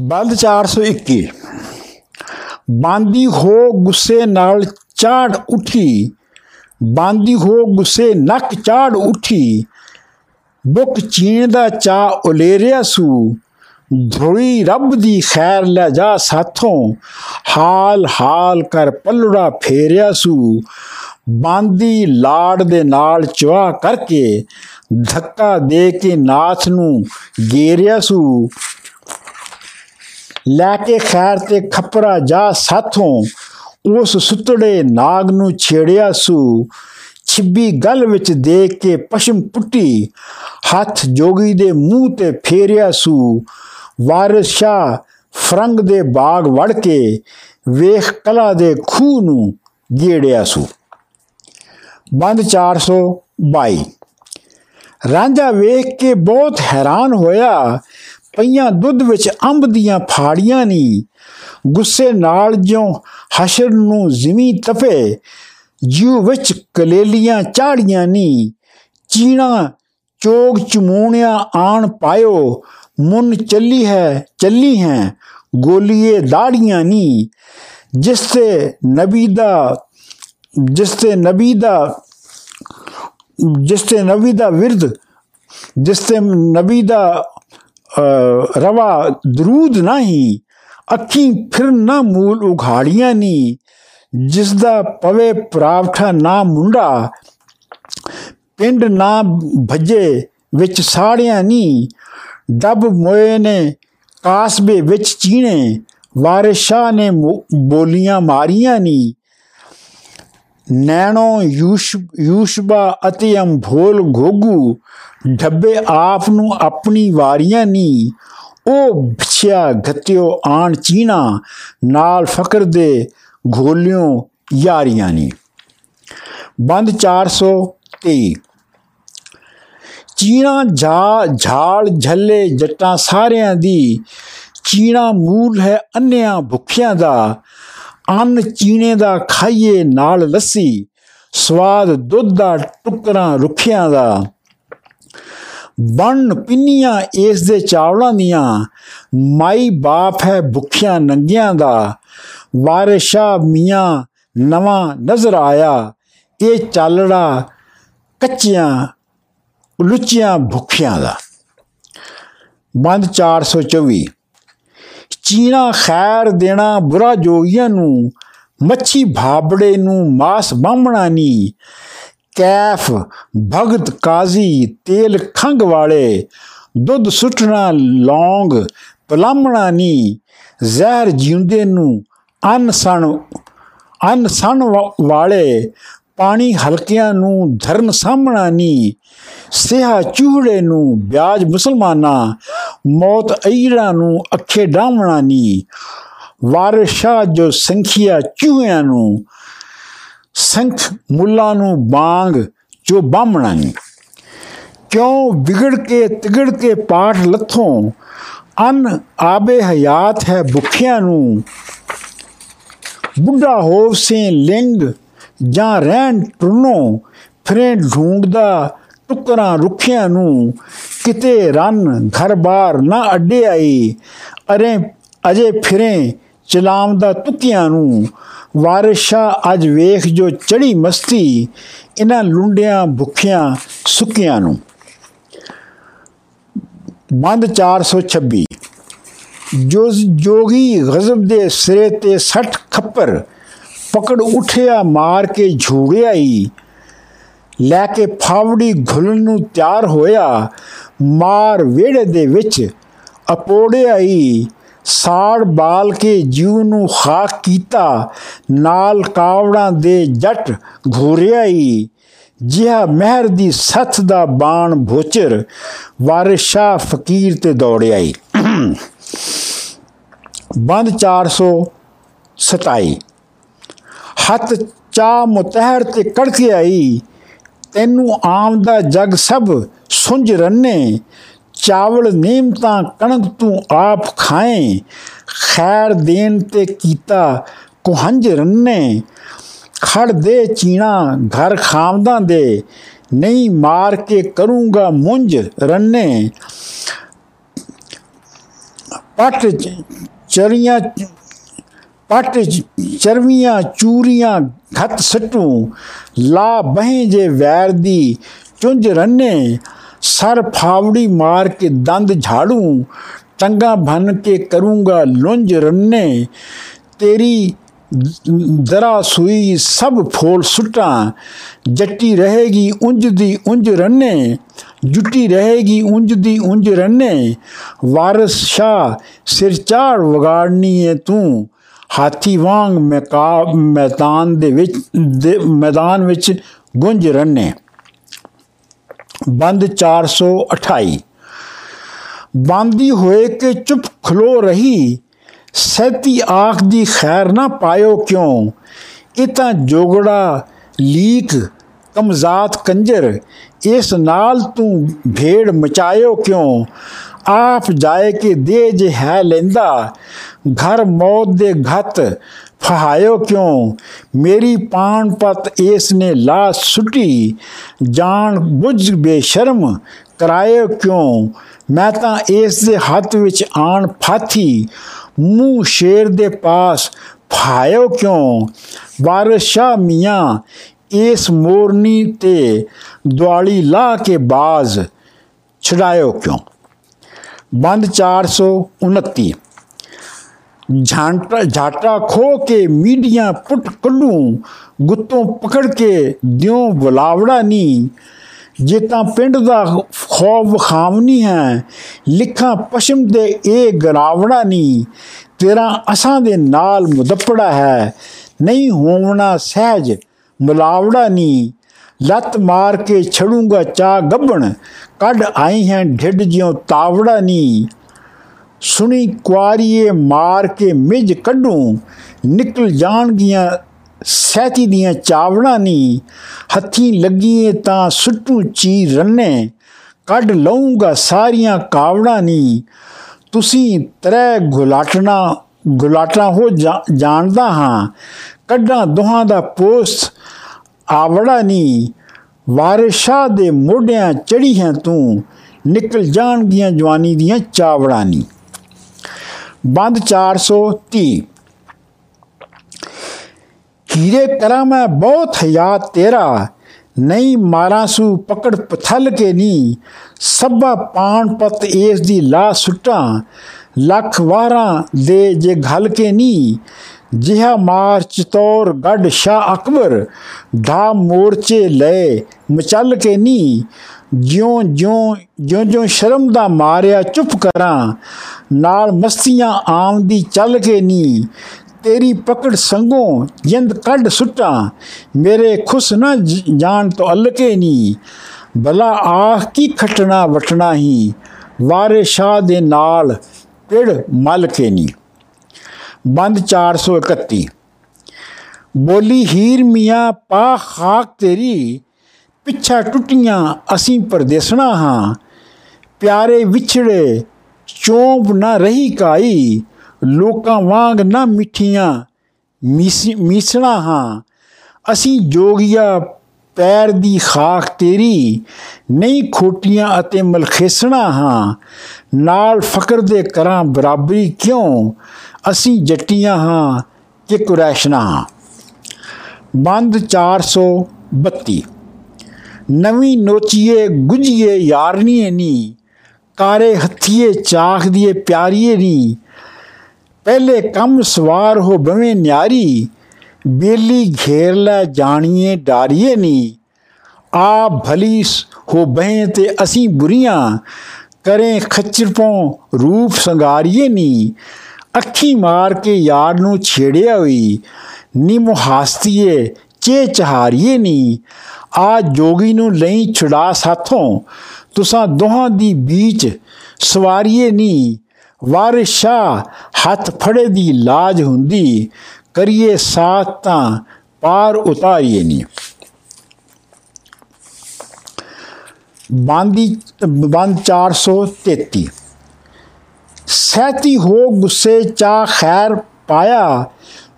ਬੰਦ 421 ਬਾਂਦੀ ਹੋ ਗੁੱਸੇ ਨਾਲ ਚਾੜ ਉਠੀ। ਬਾਂਦੀ ਹੋ ਗੁੱਸੇ ਨੱਕ ਚਾੜ ਉਠੀ। ਬੁੱਕ ਚੀਣ ਦਾ ਚਾ ਉਲੇਰਿਆ ਸੂ। ਧੋਈ ਰੱਬ ਦੀ ਖੈਰ ਲੈ ਜਾ ਸਾਥੋਂ। ਹਾਲ ਹਾਲ ਕਰ ਪੱਲੜਾ ਫੇਰਿਆ ਸੂ। ਬਾਂਦੀ ਲਾੜ ਦੇ ਨਾਲ ਚਵਾ ਕਰਕੇ ਧੱਕਾ ਦੇ ਕੇ ਨਾਥ ਨੂੰ ਗੇਰਿਆ ਸੂ। ਲੈ ਕੇ ਖੈਰ ਤੇ ਖਪਰਾ ਜਾ ਸਾਥੋਂ, ਉਸ ਸੁਤੜੇ ਨਾਗ ਨੂੰ ਛੇੜਿਆ ਸੂ। ਛਿੱਬੀ ਗਲ ਵਿੱਚ ਦੇਖ ਕੇ ਪਸ਼ਮ ਪੁੱਟੀ, ਹੱਥ ਜੋਗੀ ਦੇ ਮੂੰਹ ਤੇ ਫੇਰਿਆ ਸੂ। ਵਾਰਿਸ ਸ਼ਾ ਫਰੰਗ ਦੇ ਬਾਗ ਵੜ ਕੇ ਵੇਖ ਕਲਾ ਦੇ ਖੂਹ ਨੂੰ ਗੇੜਿਆ ਸੂ। ਬੰਦ 422 ਰਾਂਝਾ ਵੇਖ ਕੇ ਬਹੁਤ ਹੈਰਾਨ ਹੋਇਆ ਪਈਆਂ ਦੁੱਧ ਵਿੱਚ ਅੰਬ ਦੀਆਂ ਫਾੜੀਆਂ ਨਹੀਂ ਗੁੱਸੇ ਨਾਲ ਜਿਉਂ ਹਸ਼ਰ ਨੂੰ ਜ਼ਮੀ ਤਪੇ ਜਿਉ ਵਿੱਚ ਕਲੇਲੀਆਂ ਚਾੜੀਆਂ ਨਹੀਂ ਚੀਣਾ ਚੋਗ ਚਮੂਣਿਆ ਆਣ ਪਾਇਓ, ਮੁੰਨ ਚੱਲੀ ਹੈ ਚੱਲੀ ਹੈ, ਗੋਲੀਏ ਦਾੜੀਆਂ ਨਹੀਂ ਜਿਸ ਤੇ ਨਬੀ ਦਾ, ਜਿਸ ਤੇ ਨਬੀ ਦਾ, ਜਿਸ ਤੇ ਨਬੀ ਦਾ ਵਿਰਦ ਜਿਸ ਤੇ ਨਬੀ ਦਾ ਰਵਾ, ਦਰੂਦ ਨਹੀਂ, ਅੱਖੀ ਫਿਰ ਨਾ ਮੂਲ ਉਘਾੜੀਆਂ ਨਹੀਂ ਜਿਸ ਦਾ ਪਵੇ ਪ੍ਰਾਵਠਾ ਨਾ ਮੁੰਡਾ, ਪਿੰਡ ਨਾ ਭੱਜੇ ਵਿੱਚ ਸਾੜਿਆਂ ਨਹੀਂ ਡੱਬ ਮੋਏ ਨੇ ਕਾਸਬੇ ਵਿੱਚ ਚੀਣੇ, ਵਾਰਿਸ਼ਾ ਨੇ ਬੋਲੀਆਂ ਮਾਰੀਆਂ ਨਹੀਂ ਨੈਣੋ ਯੂਸ਼ ਯੂਸ਼ਬਾ ਅਤੇ ਅੰਭੋਲ ਗੋਗੂ ਢੱਬੇ ਆਪ ਨੂੰ ਆਪਣੀ ਵਾਰੀਆਂ ਨਹੀਂ ਉਹ ਵਿਛਿਆ ਗਤਿਓ ਆਣ ਚੀਣਾ, ਨਾਲ ਫਕਰ ਦੇ ਘੋਲਿਓ ਯਾਰੀਆਂ ਨਹੀਂ ਬੰਦ 423 ਚੀਣਾ ਝਾ ਝਾਲ ਝੱਲੇ ਜੱਟਾਂ ਸਾਰਿਆਂ ਦੀ। ਚੀਣਾ ਮੂਲ ਹੈ ਅੰਨਿਆਂ ਭੁੱਖਿਆਂ ਦਾ। ਅੰਨ ਚੀਣੇ ਦਾ ਖਾਈਏ ਨਾਲ ਲੱਸੀ, ਸਵਾਦ ਦੁੱਧ ਦਾ ਟੁਕਰਾਂ ਰੁੱਖਿਆਂ ਦਾ। ਬਣ ਪਿੰਨੀਆਂ ਇਸ ਦੇ ਚਾਵਲਾਂ ਦੀਆਂ, ਮਾਈ ਬਾਪ ਹੈ ਭੁੱਖਿਆਂ ਨੰਗਿਆਂ ਦਾ। ਵਾਰਿਸ਼ਾ ਮੀਆਂ ਨਵਾਂ ਨਜ਼ਰ ਆਇਆ, ਇਹ ਚਾਲੜਾ ਕੱਚੀਆਂ, ਲੁੱਚੀਆਂ ਭੁੱਖਿਆਂ ਦਾ। ਬੰਦ 424 ਚੀਣਾ ਖੈਰ ਦੇਣਾ ਬੁਰਾ ਜੋਗੀਆਂ ਨੂੰ, ਮੱਛੀ ਭਾਬੜੇ ਨੂੰ ਮਾਸ ਬਾਹਮਣਾ ਨਹੀਂ ਕੈਫ, ਭਗਤ ਕਾਜ਼ੀ, ਤੇਲ ਖੰਗ ਵਾਲੇ, ਦੁੱਧ ਸੁੱਟਣਾ ਲੌਂਗ, ਪਲਾਮਣਾ ਨਹੀਂ ਜ਼ਹਿਰ ਜਿਉਂਦੇ ਨੂੰ ਅਨ ਸਣ ਅਨ ਸਣ ਵਾਲੇ, ਪਾਣੀ ਹਲਕਿਆਂ ਨੂੰ ਧਰਨ ਸਾਹਮਣਾ ਨਹੀਂ ਸਿਹਾ ਚੂਹੜੇ ਨੂੰ ਬਿਆਜ ਮੁਸਲਮਾਨਾਂ ਮੌਤ ਅਈੜਾ ਨੂੰ ਅੱਖੇ ਡਾਮਣਾ ਨਹੀਂ ਵਾਰਿਸ਼ਾ ਜੋ ਸੰਖਿਆ ਚੂਹਿਆਂ ਨੂੰ, ਸੰਖ ਮੁੱਲਾ ਨੂੰ ਬਾੰਗ ਜੋ ਬਾਹਮਣਾ ਨਹੀਂ ਕਿਉਂ ਵਿਗੜ ਕੇ ਤਿਗੜ ਕੇ ਪਾਠ ਲੱਥੋਂ? ਅਨ ਆਬੇ ਹਯਾਤ ਹੈ ਭੁੱਖਿਆਂ ਨੂੰ। ਬੁੱਢਾ ਹੋਵ ਸੇ ਲਿੰਗ ਜਾਂ ਰਹਿਣ ਟੁਰਨੋਂ, ਫਿਰੇ ਢੂੰਡਦਾ ਟੁਕਰਾਂ ਰੁੱਖਿਆਂ ਨੂੰ। ਕਿਤੇ ਰਨ ਘਰ-ਬਾਰ ਨਾ ਅੱਡੇ ਆਈ। ਅਰੇ ਅਜੇ ਫਿਰੇ ਚਲਾਮਦਾ ਤੁਕਿਆਂ ਨੂੰ। ਵਾਰਿਸ਼ਾ ਅੱਜ ਵੇਖ ਜੋ ਚੜੀ ਮਸਤੀ। ਇਹਨਾਂ ਲੁੰਡਿਆਂ ਭੁੱਖਿਆਂ ਸੁੱਕਿਆਂ ਨੂੰ। ਬੰਦ 426 ਜੋ ਜੋਗੀ ਗਜ਼ਬ ਦੇ ਸਿਰੇ ਤੇ 60 ਖੱਪਰ। ਪਕੜ ਉਠਿਆ ਮਾਰ ਕੇ ਝੂੜਿਆ ਹੀ ਲੈ ਕੇ ਫਾਵੜੀ ਘੁਲਣ ਨੂੰ ਤਿਆਰ ਹੋਇਆ, ਮਾਰ ਵੇੜੇ ਦੇ ਵਿੱਚ ਅਪੋੜਿਆ ਹੀ ਸਾੜ ਬਾਲ ਕੇ ਜੀਵ ਨੂੰ ਖਾਕ ਕੀਤਾ, ਨਾਲ ਕਾਵੜਾਂ ਦੇ ਜੱਟ ਘੋਰਿਆ ਹੀ ਜਿਹਾ ਮਹਿਰ ਦੀ ਸੱਥ ਦਾ ਬਾਣ ਭੋਚਰ ਵਾਰਿਸ਼ਾ ਫਕੀਰ ਤੇ ਦੌੜਿਆ ਹੀ ਬੰਦ 427 ਹੱਥ ਚਾ ਮੁਤਹਿਰ ਤੇ ਕੜਕੇ ਆਈ। ਤੈਨੂੰ ਆਮ ਦਾ ਜਗ ਸਭ ਸੁੰਝ ਰੰਨੇ। ਚਾਵਲ ਨੀਮਤਾਂ ਕਣਕ ਤੂੰ ਆਪ ਖਾਏ। ਖੈਰ ਦੇਣ ਤੇ ਕੀਤਾ ਕੁਹੰਜ ਰੰਨੇ। ਖੜ ਦੇ ਚੀਣਾ ਘਰ ਖਾਮਦਾਂ ਦੇ। ਨਹੀਂ ਮਾਰ ਕੇ ਕਰੂੰਗਾ ਮੁੰਜ ਰੰਨੇ। ਪਟ ਚਰੀਆਂ ਪਟ ਚਰਵੀਆਂ ਚੂਰੀਆਂ ਘਤ ਸਟੂ, ਲਾ ਬਹਿ ਜੇ ਵੈਰ ਦੀ ਚੁੰਝ ਰੰਨੇ, ਸਰ ਫਾਵੜੀ ਮਾਰ ਕੇ ਦੰਦ ਝਾੜੂ ਟੰਗਾ ਭਨ ਕੇ ਕਰੂੰਗਾ ਲੁੰਜ ਰੰਨੇ, ਤੇਰੀ ਦਰਾ ਸੂਈ ਸਭ ਫੋਲ ਸੁਟਾਂ, ਜੱਟੀ ਰਹੇਗੀ ਉਂਝ ਦੀ ਉਂਝ ਰੰਨੇ, ਜੁੱਟੀ ਰਹੇਗੀ ਉਂਝ ਦੀ ਉਂਝ ਰੰਨੇ, ਵਾਰਸ ਸ਼ਾ ਸਿਰ ਚਾੜ ਵਗਾੜਨੀ ਏ ਤੂੰ ਹਾਥੀ ਵਾਂਗ ਮੈਦਾਨ ਦੇ ਵਿੱਚ ਮੈਦਾਨ ਵਿੱਚ ਗੁੰਜ ਰੰਨੇ ਬੰਦ 428 ਬੰਦੀ ਹੋਏ ਕਿ ਚੁੱਪ ਖਲੋ ਰਹੀ ਸੈਤੀ ਆਖ ਦੀ ਖੈਰ ਨਾ ਪਾਇਓ ਕਿਉਂ? ਇਹ ਤਾਂ ਜੋਗੜਾ, ਲੀਕ, ਕਮਜ਼ਾਤ ਕੰਜਰ, ਇਸ ਨਾਲ ਤੂੰ ਭੇੜ ਮਚਾਇਓ ਕਿਉਂ? ਆਪ ਜਾਏ ਕਿ ਦੇ ਜੇ ਹੈ ਲੈਂਦਾ। ਘਰ ਮੌਤ ਦੇ ਘਤ ਫਹਾਇਓ ਕਿਉਂ? ਮੇਰੀ ਪਾਣ ਪਤ ਇਸ ਨੇ ਲਾ ਸੁਟੀ। ਜਾਣ ਬੁੱਝ ਬੇਸ਼ਰਮ ਕਰਾਇਓ ਕਿਉਂ? ਮੈਂ ਤਾਂ ਇਸ ਦੇ ਹੱਥ ਵਿੱਚ ਆਣ ਫਾਥੀ। ਮੂੰਹ ਸ਼ੇਰ ਦੇ ਪਾਸ ਫਾਇਓ ਕਿਉਂ? ਵਾਰਸ਼ਾ ਮੀਆਂ ਇਸ ਮੋਰਨੀ ਤੇ ਦੁਆਲੀ ਲਾ ਕੇ ਬਾਜ਼। ਛਡਾਇਓ ਕਿਉਂ? ਬੰਦ 429 ਝਾਂਟਾ ਝਾਟਾ ਖੋ ਕੇ ਮੀਡੀਆਂ ਪੁੱਟ ਕੱਲੂ, ਗੁੱਤੋਂ ਪਕੜ ਕੇ ਦਿਉ ਬੁਲਾਵੜਾ ਨਹੀਂ ਜੇ ਤਾਂ ਪਿੰਡ ਦਾ ਖੌਫ ਖਾਮਨੀ ਹੈ, ਲਿਖਾਂ ਪਸ਼ਮ ਦੇ ਇਹ ਗਰਾਵੜਾ ਨਹੀਂ ਤੇਰਾ ਅਸਾਂ ਦੇ ਨਾਲ ਮੁਦੱਪੜਾ ਹੈ, ਨਹੀਂ ਹੋਵਣਾ ਸਹਿਜ, ਮੁਲਾਵੜਾ ਨਹੀਂ ਲੱਤ ਮਾਰ ਕੇ ਛੜੂੰਗਾ ਚਾ ਗੱਬਣ, ਕੱਢ ਆਈ ਹੈ ਢਿੱਡ ਜਿਉ ਤਾਵੜਾ ਨਹੀਂ ਸੁਣੀ ਕੁਆਰੀਏ ਮਾਰ ਕੇ ਮਿਜ ਕੱਢੂ, ਨਿਕਲ ਜਾਣਗੀਆਂ ਸਹਿਤੀ ਦੀਆਂ ਚਾਵੜਾਂ ਨਹੀਂ ਹੱਥੀ ਲੱਗੀਏ ਤਾਂ ਸੁੱਟੂ ਚੀ ਰੰਨੇ, ਕੱਢ ਲਊਂਗਾ ਸਾਰੀਆਂ ਕਾਵੜਾਂ ਨਹੀਂ ਤੁਸੀਂ ਤਰੇ ਗੁਲਾਟਣਾ, ਗੁਲਾਟਾ ਹੋ ਜਾਣਦਾ ਹਾਂ, ਕੱਢਾਂ ਦੋਹਾਂ ਦਾ ਪੋਸਟ ਆਵੜਾ ਨਹੀਂ ਵਾਰਿਸ਼ਾ ਦੇ ਮੋਢਿਆਂ ਚੜੀ ਹੈ ਤੂੰ, ਨਿਕਲ ਜਾਣਗੀਆਂ ਜਵਾਨੀ ਦੀਆਂ ਚਾਵੜਾਂ ਨਹੀਂ ਬੰਦ 430 ਹੀਰੇ ਕਰਾਂ ਮੈਂ ਬਹੁਤ ਹਿਆ ਤੇਰਾ, ਨਹੀਂ ਮਾਰਾਂ ਸੂ ਪਕੜ ਪਥਲ ਕੇ ਨੀ। ਸਭਾ ਪਾਣ ਪਤ ਇਸ ਦੀ ਲਾ ਸੁਟਾਂ, ਲੱਖ ਵਾਰਾਂ ਦੇ ਜੇ ਘਲ ਕੇ ਨੀ। ਜਿਹਾ ਮਾਰ ਚਤੌਰ ਗੱਡ ਸ਼ਾ ਅਕਬਰ ਢਾ ਮੋਰਚੇ ਲੈ ਮਚਲ ਕੇ ਨੀ। ਜਿਉਂ ਜਿਉਂ ਜਿਉਂ ਜਿਉਂ ਸ਼ਰਮ ਦਾ ਮਾਰਿਆ ਚੁੱਪ ਕਰਾਂ, ਨਾਲ ਮਸਤੀਆਂ ਆਉਂਦੀ ਚੱਲ ਕੇ ਨੀ। ਤੇਰੀ ਪਕੜ ਸੰਗੋਂ ਜਿੰਦ ਕੱਢ ਸੁੱਟਾਂ, ਮੇਰੇ ਖੁਸ ਨਾ ਜਾਣ ਤੋਂ ਅਲਕੇ ਨੀ। ਬਲਾ ਆਖ ਕੀ ਖਟਣਾ ਵਟਣਾ ਹੀ ਵਾਰੇ ਸ਼ਾਹ ਦੇ ਨਾਲ ਪਿੜ ਮਲ ਕੇ ਨੀ। ਬੰਦ 431 ਬੋਲੀ ਹੀਰ ਮੀਆਂ ਪਾ ਖਾਕ ਤੇਰੀ, ਪਿੱਛਾ ਟੁੱਟੀਆਂ ਅਸੀਂ ਪਰਦੇਸਣਾ ਹਾਂ। ਪਿਆਰੇ ਵਿਛੜੇ, ਚੋਂਬ ਨਾ ਰਹੀ ਕਾਈ, ਲੋਕਾਂ ਵਾਂਗ ਨਾ ਮਿੱਠੀਆਂ ਮੀਸਣਾ ਹਾਂ। ਅਸੀਂ ਜੋਗੀਆ ਪੈਰ ਦੀ ਖਾਕ ਤੇਰੀ, ਨਹੀਂ ਖੋਟੀਆਂ ਅਤੇ ਮਲਖੇਸਣਾ ਹਾਂ। ਨਾਲ ਫਕਰ ਦੇ ਕਰਾਂ ਬਰਾਬਰੀ ਕਿਉਂ? ਅਸੀਂ ਜੱਟੀਆਂ ਹਾਂ ਕਿ ਕੁਰੈਸ਼ਨਾ ਹਾਂ ਬੰਦ 432 ਨਵੀਂ ਨੋਚੀਏ ਗੁਜੀਏ ਯਾਰਨੀਏ ਨੀ ਕਾਰੇ ਹੱਥੀਏ ਚਾਖ ਦੀਏ ਪਿਆਰੀਏ ਨੀ ਪਹਿਲੇ ਕੰਮ ਸਵਾਰ ਹੋ ਬਵੇਂ ਨਿਆਰੀ ਬੇਲੀ ਘੇਰ ਲੈ ਜਾਣੀਏ ਡਾਰੀਏ ਨੀ ਆ ਭਲੀ ਹੋ ਬਹਿ ਤੇ ਅਸੀਂ ਬੁਰੀਆਂ ਕਰੇ ਖੱਚਰਪੋਂ ਰੂਪ ਸੰਗਾਰੀਏ ਨੀ ਅੱਖੀ ਮਾਰ ਕੇ ਯਾਰ ਨੂੰ ਛੇੜਿਆ ਹੋਈ। ਨੀ ਮੁਹਾਸਤੀਏ ਚੇ ਚਹਾਰੀਏ ਨੀ। ਆ ਜੋਗੀ ਨੂੰ ਲਈ ਛੁਡਾ ਸਾਥੋਂ। ਤੁਸਾਂ ਦੋਹਾਂ ਦੀ ਵਿੱਚ ਸਵਾਰੀਏ ਨੀ। ਵਾਰਿਸ਼ਾ ਹੱਥ ਫੜੇ ਦੀ ਲਾਜ ਹੁੰਦੀ। ਕਰੀਏ ਸਾਥ ਤਾਂ ਪਾਰ ਉਤਾਰੀਏ ਨੀ। ਬਾਂਦੀ, ਬੰਦ 433 ਸਹਿਤੀ ਹੋ ਗੁੱਸੇ ਚਾ ਖੈਰ ਪਾਇਆ,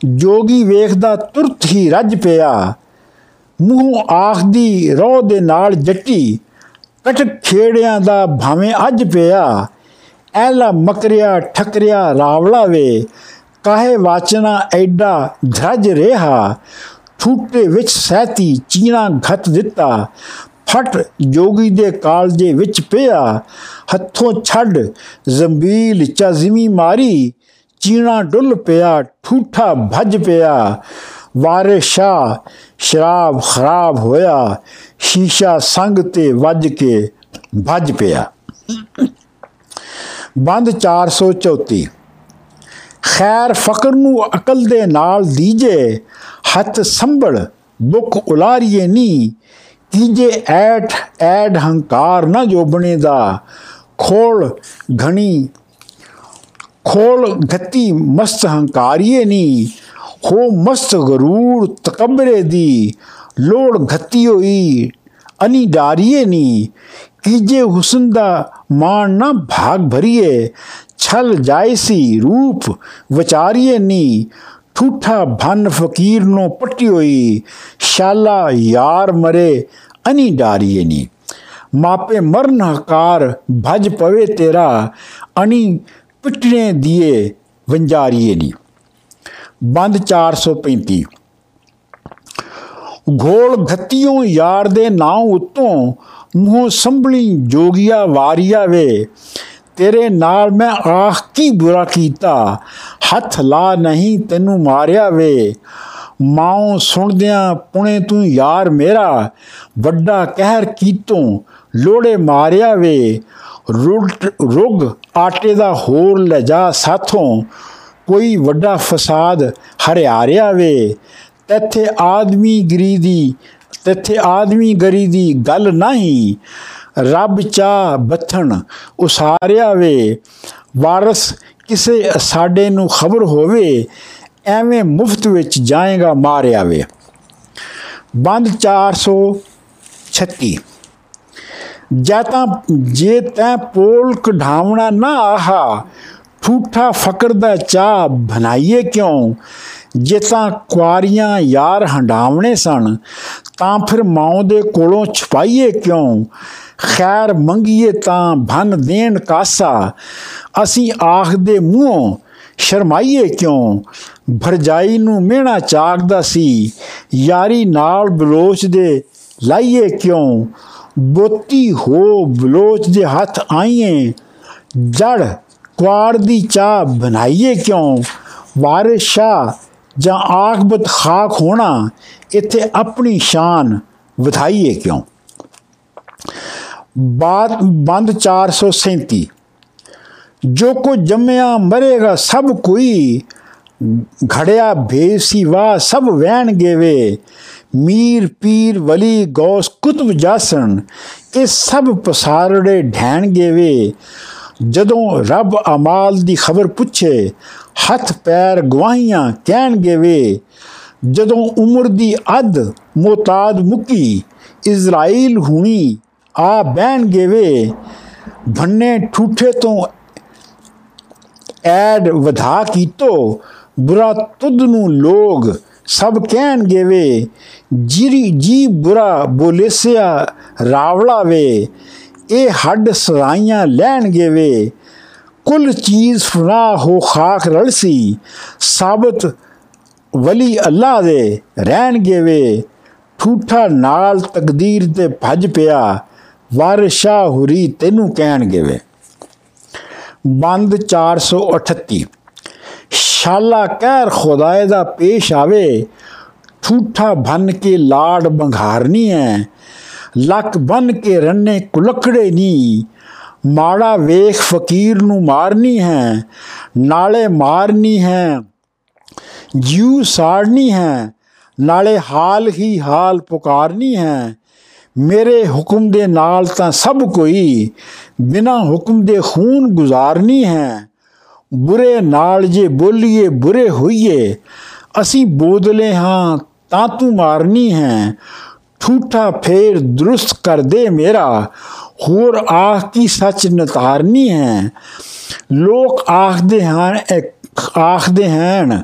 ਜੋਗੀ ਵੇਖਦਾ ਤੁਰਤ ਹੀ ਰੱਜ ਪਿਆ। ਮੂੰਹ ਆਖਦੀ ਰੋਹ ਦੇ ਨਾਲ ਜੱਟੀ ਕਟ ਖੇੜਿਆਂ ਦਾ ਭਾਵੇਂ ਅੱਜ ਪਿਆ। ਐਲਾ ਮਕਰਿਆ ਠਕਰਿਆ ਰਾਵਲਾ ਵੇ, ਕਾਹੇ ਵਾਚਨਾ ਐਡਾ ਧਰਜ ਰਿਹਾ। ਠੂਟੇ ਵਿੱਚ ਸਹਿਤੀ ਚੀਣਾ ਘਤ ਦਿੱਤਾ ਫਟ ਜੋਗੀ ਦੇ ਕਾਲਜੇ ਵਿੱਚ ਪਿਆ, ਹੱਥੋਂ ਛੱਡ ਜ਼ੰਬੀਲ ਚਜ਼ਮੀ ਮਾਰੀ, ਚੀਣਾ ਡੁੱਲ ਪਿਆ, ਠੂਠਾ ਭੱਜ ਪਿਆ। ਵਾਰਿਸ਼ਾ ਸ਼ਰਾਬ ਖਰਾਬ ਹੋਇਆ, ਸ਼ੀਸ਼ਾ ਸੰਗ ਤੇ ਵੱਜ ਕੇ ਭੱਜ ਪਿਆ। ਬੰਦ 434 ਖੈਰ ਫਕਰ ਨੂੰ ਅਕਲ ਦੇ ਨਾਲ ਦੀਜੇ, ਹੱਥ ਸੰਭਲ ਬੁੱਕ ਉਲਾਰੀਏ ਨੀ ਕੀਜੇ ਐਟ ਐਡ ਹੰਕਾਰ ਨਾ ਜੋਬਣੇ ਦਾ, ਖੋਲ ਘਣੀ, ਖੋਲ ਘਤੀ ਮਸਤ ਹੰਕਾਰੀਏ ਨੀ, ਹੋ ਮਸਤ ਗਰੂਰ ਤਕਬਰੇ ਦੀ, ਲੋੜ ਘਤੀ ਹੋਈ, ਅਨੀ ਡਾਰੀਏ ਨੀ, ਕੀਜੇ ਹੁਸਨ ਦਾ ਮਾਣ ਨਾ ਭਾਗ ਭਰੀਏ, ਛਲ ਜਾਇਸੀ ਰੂਪ ਵਿਚਾਰੀਏ ਨੀ, ਠੂਠਾ ਭਨ ਫਕੀਰ ਨੂੰ ਪੱਟੀ ਹੋਈ ਸ਼ਾਲਾ ਯਾਰ ਮਰੇ ਅਨੀ ਡਾਰੀਏ ਨੀ। ਮਾਪੇ ਮਰਨ ਹਕਾਰ ਭਜ ਪਵੇ ਤੇਰਾ ਅਣੀ ਪਿਟਨੇ ਦੀਏ ਵੰਜਾਰੀਏ ਨੀ। ਬੰਦ 435 ਘੋਲ ਘਤੀਓਂ ਯਾਰ ਦੇ ਨਾਂ ਉਤੋਂ ਮੂੰਹ ਸੰਭਲੀ ਜੋਗੀਆ ਵਾਰੀਆ ਵੇ। ਤੇਰੇ ਨਾਲ ਮੈਂ ਆਖ ਕੀ ਬੁਰਾ ਕੀਤਾ, ਹੱਥ ਲਾ ਨਹੀਂ ਤੈਨੂੰ ਮਾਰਿਆ ਵੇ। ਮਾਉ ਸੁਣਦਿਆਂ ਪੁਣੇ ਤੂੰ ਯਾਰ ਮੇਰਾ, ਵੱਡਾ ਕਹਿਰ ਕੀਤੋਂ ਲੋੜੇ ਮਾਰਿਆ ਵੇ। ਰੁੱਗ ਆਟੇ ਦਾ ਹੋਰ ਲਜਾ ਸਾਥੋਂ, ਕੋਈ ਵੱਡਾ ਫਸਾਦ ਹਰਿਆਰਿਆ ਵੇ। ਤੇਥੇ ਆਦਮੀ ਗਰੀ ਦੀ, ਤੇਥੇ ਆਦਮੀ ਗਰੀ ਦੀ ਗੱਲ ਨਹੀਂ। ਰੱਬ ਚਾ ਬਥਣ ਉਸਾਰਿਆ ਵੇ। ਵਾਰਸ ਕਿਸੇ ਸਾਡੇ ਨੂੰ ਖਬਰ ਹੋਵੇ ਐਵੇਂ ਮੁਫਤ ਵਿੱਚ ਜਾਏਗਾ ਮਾਰਿਆ ਵੇ। ਬੰਦ 436 ਜਾਂ ਤਾਂ ਜੇ ਤੈ ਪੋਲ ਕਢਾਵਣਾ ਨਾ ਆਹਾ, ਠੂਠਾ ਫਕਰ ਦਾ ਚਾ ਬਣਾਈਏ ਕਿਉਂ? ਜੇ ਤਾਂ ਕੁਆਰੀਆਂ ਯਾਰ ਹੰਡਾਵਣੇ ਸਨ, ਤਾਂ ਫਿਰ ਮਾਉ ਦੇ ਕੋਲੋਂ ਛਪਾਈਏ ਕਿਉਂ? ਖੈਰ ਮੰਗੀਏ ਤਾਂ ਭਨ ਦੇਣ ਕਾਸਾ। ਅਸੀਂ ਆਖਦੇ ਮੂੰਹੋਂ, ਸ਼ਰਮਾਈਏ ਕਿਉਂ? ਭਰਜਾਈ ਨੂੰ ਮਿਹਣਾ ਚਾਕਦਾ ਸੀ। ਯਾਰੀ ਨਾਲ ਬਲੋਚ ਦੇ ਲਾਈਏ ਕਿਉਂ? ਬੋਤੀ ਹੋ ਬਲੋਚ ਦੇ ਹੱਥ ਆਈਏ। ਜੜ ਕੁਆਰ ਦੀ ਚਾਹ ਬਣਾਈਏ ਕਿਉਂ? ਵਾਰਿਸ਼ਾ ਜਾਂ ਆਖਬਤ ਖਾਕ ਹੋਣਾ, ਇੱਥੇ ਆਪਣੀ ਸ਼ਾਨ ਵਧਾਈਏ ਕਿਉਂ? ਬਾਤ ਬੰਦ 437 ਜੋ ਕੋ ਜੰਮਿਆ ਮਰੇਗਾ ਸਭ ਕੋਈ ਘੜਿਆ ਭੇਸੀ ਵਾ ਸਭ ਵਹਿਣ ਗੇਵੇ। ਮੀਰ ਪੀਰ ਵਲੀ ਗੌਸ ਕੁਤਬ ਜਾਸਣ, ਇਹ ਸਭ ਪਸਾਰੜੇ ਢੈਣ ਗੇਵੇ। ਜਦੋਂ ਰੱਬ ਅਮਾਲ ਦੀ ਖਬਰ ਪੁੱਛੇ, ਹੱਥ ਪੈਰ ਗਵਾਹੀਆਂ ਕਹਿਣਗੇ ਵੇ ਜਦੋਂ ਉਮਰ ਦੀ ਅੱਧ ਮੋਤਾਦ ਮੁਕੀ, ਇਜ਼ਰਾਈਲ ਹੁਣੀ ਆ ਬਹਿਣਗੇ ਵੇ ਭੰਨੇ ਠੂਠੇ ਤੋਂ ਐਡ ਵਧਾ ਕੀਤੋ ਬੁਰਾ ਤੁਧ ਨੂੰ ਲੋਗ ਸਭ ਕਹਿਣਗੇ ਵੇ ਜਿਰੀ ਜੀ ਬੁਰਾ ਬੋਲੇਸਿਆ ਰਾਵਲਾ ਵੇ, ਇਹ ਹੱਡ ਸਰਾਈਆਂ ਲੈਣਗੇ ਵੇ ਕੁੱਲ ਚੀਜ਼ ਫਨਾ ਹੋ ਖਾਕ ਰਲਸੀ, ਸਾਬਤ ਵਲੀ ਅੱਲਾ ਦੇ ਰਹਿਣਗੇ ਵੇ ਠੂਠਾ ਨਾਲ ਤਕਦੀਰ ਤੇ ਭੱਜ ਪਿਆ ਵਾਰਿਸ਼ਾ ਹੁਰੀ ਤੈਨੂੰ ਕਹਿਣਗੇ ਵੇ ਬੰਦ 438 ਸ਼ਾਲਾ ਕਹਿਰ ਖੁਦਾਏ ਦਾ ਪੇਸ਼ ਆਵੇ ਠੂਠਾ ਭਨ ਕੇ ਲਾੜ ਬੰਘਾਰਨੀ ਹੈ ਲੱਕ ਬਨ ਕੇ ਰੰਨੇ ਕੁਲਕੜੇ ਨੀ ਮਾੜਾ ਵੇਖ ਫਕੀਰ ਨੂੰ ਮਾਰਨੀ ਹੈ ਨਾਲੇ ਮਾਰਨੀ ਹੈ ਜੀਉ ਸਾੜਨੀ ਹੈ ਨਾਲੇ ਹਾਲ ਹੀ ਹਾਲ ਪੁਕਾਰਨੀ ਹੈ ਮੇਰੇ ਹੁਕਮ ਦੇ ਨਾਲ ਤਾਂ ਸਭ ਕੋਈ ਬਿਨਾ ਹੁਕਮ ਦੇ ਖੂਨ ਗੁਜ਼ਾਰਨੀ ਹੈ ਬੁਰੇ ਨਾਲ ਜੇ ਬੋਲੀਏ, ਬੁਰੇ ਹੋਈਏ, ਅਸੀਂ ਬੋਦਲੇ ਹਾਂ, ਤਾਂ ਤੂੰ ਮਾਰਨੀ ਹੈ। ਠੂਠਾ ਫੇਰ ਦਰੁਸਤ ਕਰ ਦੇ ਮੇਰਾ, ਹੋਰ ਆਖ ਕੀ ਸੱਚ ਨਤਾਰਨੀ ਹੈ। ਲੋਕ ਆਖਦੇ ਹਨ ਆਖਦੇ ਹਨ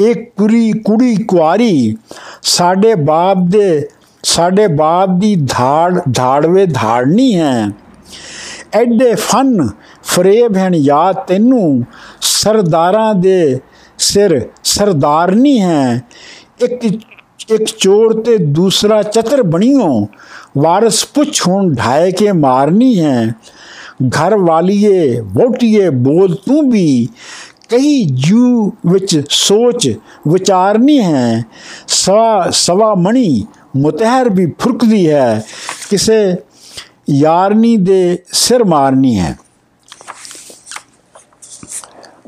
ਇੱਕ ਕੁੜੀ ਕੁੜੀ ਕੁਆਰੀ, ਸਾਡੇ ਬਾਪ ਦੇ, ਸਾਡੇ ਬਾਪ ਦੀ ਧਾੜ, ਧਾੜਵੇ ਧਾੜਨੀ ਹੈ। ਐਡੇ ਫਨ ਫਰੇਬ ਹਨ ਯਾਦ ਤੈਨੂੰ ਸਰਦਾਰਾਂ ਦੇ ਸਿਰ ਸਰਦਾਰਨੀ ਹੈ। ਇੱਕ ਇੱਕ ਚੋਰ ਤੇ ਦੂਸਰਾ ਚਤਰ ਬਣੀਓ, ਵਾਰਸ ਪੁੱਛ ਹੁਣ ਢਾਏ ਕੇ ਮਾਰਨੀ ਹੈ। ਘਰ ਵਾਲੀਏ, ਵੋਟੀਏ, ਬੋਲ ਤੂੰ ਵੀ ਕਈ ਜੂ ਵਿੱਚ ਸੋਚ ਵਿਚਾਰਨੀ ਹੈ। ਸਵਾ ਸਵਾ ਮਣੀ ਮੁਤਹਿਰ ਵੀ ਫੁਰਕਦੀ ਹੈ, ਕਿਸੇ ਯਾਰਨੀ ਦੇ ਸਿਰ ਮਾਰਨੀ ਹੈ।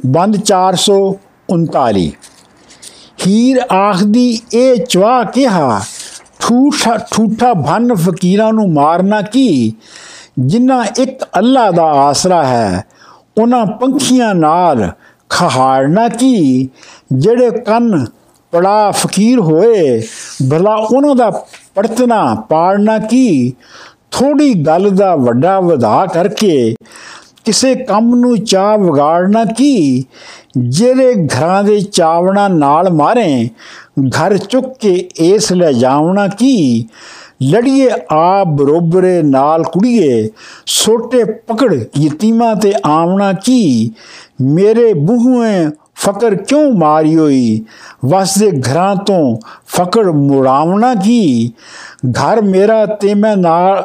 ਬੰਦ 439 ਹੀਰ ਆਖਦੀ, ਇਹ ਚਵਾ ਕਿਹਾ, ਠੂਠਾ ਠੂਠਾ ਭੰਨ ਫਕੀਰਾਂ ਨੂੰ ਮਾਰਨਾ ਕੀ? ਜਿਨ੍ਹਾਂ ਇੱਕ ਅੱਲਾ ਦਾ ਆਸਰਾ ਹੈ ਉਹਨਾਂ ਪੰਖੀਆਂ ਨਾਲ ਖਹਾੜਨਾ ਕੀ? ਜਿਹੜੇ ਕੰਨ ਪੜਾ ਫਕੀਰ ਹੋਏ, ਭਲਾ ਉਹਨਾਂ ਦਾ ਪੜਤਨਾ ਪਾੜਨਾ ਕੀ? ਥੋੜੀ ਗੱਲ ਦਾ ਵੱਡਾ ਵਧਾ ਕਰਕੇ ਕਿਸੇ ਕੰਮ ਨੂੰ ਚਾਹ ਵਿਗਾੜਨਾ ਕੀ? ਜਿਹੜੇ ਘਰਾਂ ਦੇ ਚਾਵਣਾ ਨਾਲ ਮਾਰੇ, ਘਰ ਚੁੱਕ ਕੇ ਇਸ ਲੈ ਜਾਵਣਾ ਕੀ? ਲੜੀਏ ਆ ਬਰੋਬਰੇ ਨਾਲ ਕੁੜੀਏ ਛੋਟੇ ਪਕੜ ਯਤੀਮਾਂ ਤੇ ਆਵਣਾ ਕੀ? ਮੇਰੇ ਬੂਹੇ ਫਕਰ ਕਿਉਂ ਮਾਰਿਓਈ? ਵਸਦੇ ਘਰਾਂ ਤੋਂ ਫਕੜ ਮੁੜਾਵਣਾ ਕੀ? ਘਰ ਮੇਰਾ ਤੇ ਮੈਂ ਨਾਲ